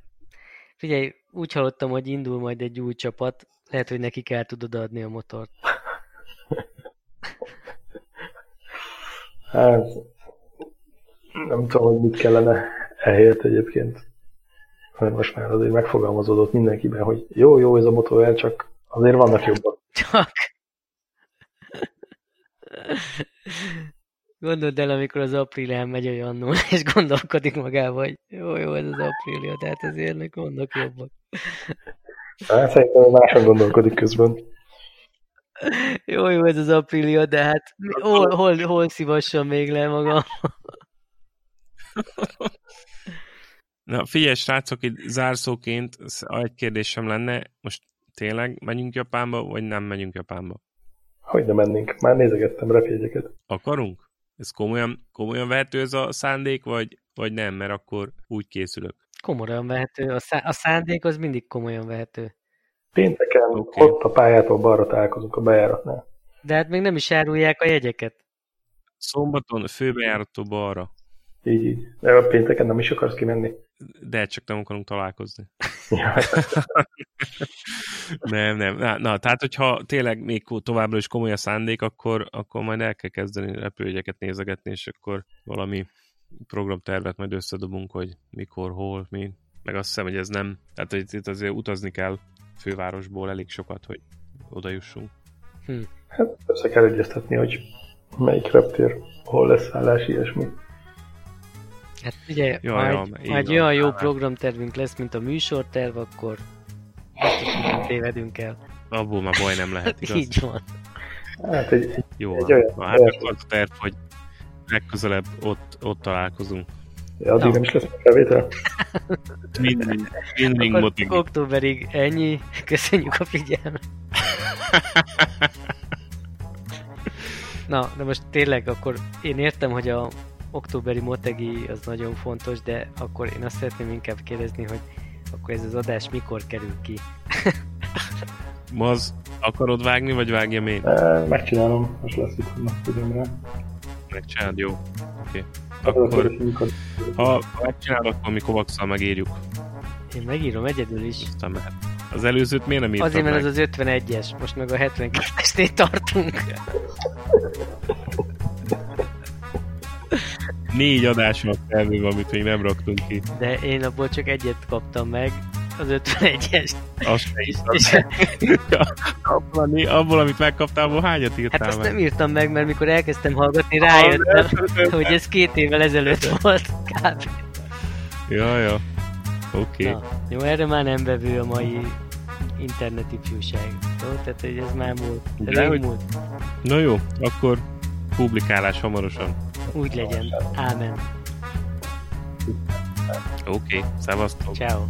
figyelj, úgy hallottam, hogy indul majd egy új csapat, lehet, hogy neki kell tudod adni a motort. *laughs* hát, Nem tudom, hogy mit kellene ehelyett egyébként. Mert most már azért megfogalmazódott mindenkiben, hogy jó, jó ez a motor, csak azért vannak jobbak. Csak. Gondold el, amikor az april elmegy olyannól, és gondolkodik magával, hogy jó, jó, ez az aprilia, tehát azért vannak jobbak. Hát szerintem máson gondolkodik közben. Jó, jó, ez az aprilia, de hát hol, hol, hol szívassam még le magam? Na figyelj, srácok, itt zárszóként egy kérdésem lenne, most tényleg megyünk Japánba, vagy nem megyünk Japánba? Hogy nem mennénk? Már nézegettem repjegyeket. Akarunk? Ez komolyan, komolyan vehető ez a szándék, vagy, vagy nem, mert akkor úgy készülök? Komolyan vehető. A, szá- a szándék az mindig komolyan vehető. Pénteken okay. ott a pályától balra találkozunk a bejáratnál. De hát még nem is árulják a jegyeket. Szombaton főbejárattól balra. Így, így. De a pénteken nem is akarsz kimenni. De csak nem akarunk találkozni. *laughs* nem, nem. Na, na, tehát, hogyha tényleg még továbbra is komoly a szándék, akkor, akkor majd el kell kezdeni repülőjegyeket nézegetni, és akkor valami programtervet majd összedobunk, hogy mikor, hol, mi. Meg azt hiszem, hogy ez nem, tehát hogy itt azért utazni kell fővárosból elég sokat, hogy oda jussunk. Hm. Hát össze kell egyeztetni, hogy melyik reptér, hol lesz szállás, ilyesmi. Hát ugye, ja, ha ja, egy, ha egy olyan jó programtervünk lesz, mint a műsorterv, akkor nem tévedünk el. Abból már baj nem lehet, *laughs* igaz? Így van. Hát egy, jó, egy olyan, hát az terv, hogy legközelebb ott, ott találkozunk. Ja, addig no. nem is lesz felvétel? mindig, mindig motiv. Októberig ennyi. Köszönjük a figyelmet. Na, de most tényleg akkor én értem, hogy a októberi motegi az nagyon fontos, de akkor én azt szeretném inkább kérdezni, hogy akkor ez az adás mikor kerül ki? Maz, akarod vágni, vagy vágjam én? Megcsinálom, most lesz itt a rá. Megcsinálod, jó. Oké. Okay. Akkor, ha megcsinálod, akkor mi kovakszal megírjuk. Én megírom egyedül is. Aztán mehet. Az előzőt miért nem írtam Azért, mert meg? ez az 51-es, most meg a 72-esnél tartunk. Négy adáson felvő, amit még nem raktunk ki. De én abból csak egyet kaptam meg, az 51-es. Azt és, és, abból, amit megkaptál, abból hányat írtál Hát azt meg? nem írtam meg, mert mikor elkezdtem hallgatni, rájöttem, hogy ez két évvel ezelőtt *laughs* volt kb. Ja, ja. Oké. Okay. Jó, erre már nem bevő a mai interneti ifjúság. Jó? Tehát, hogy ez már múlt. Ez De, hogy... múlt. Na jó, akkor publikálás hamarosan. Úgy legyen. Ámen. Oké, okay, szevasztok. Ciao.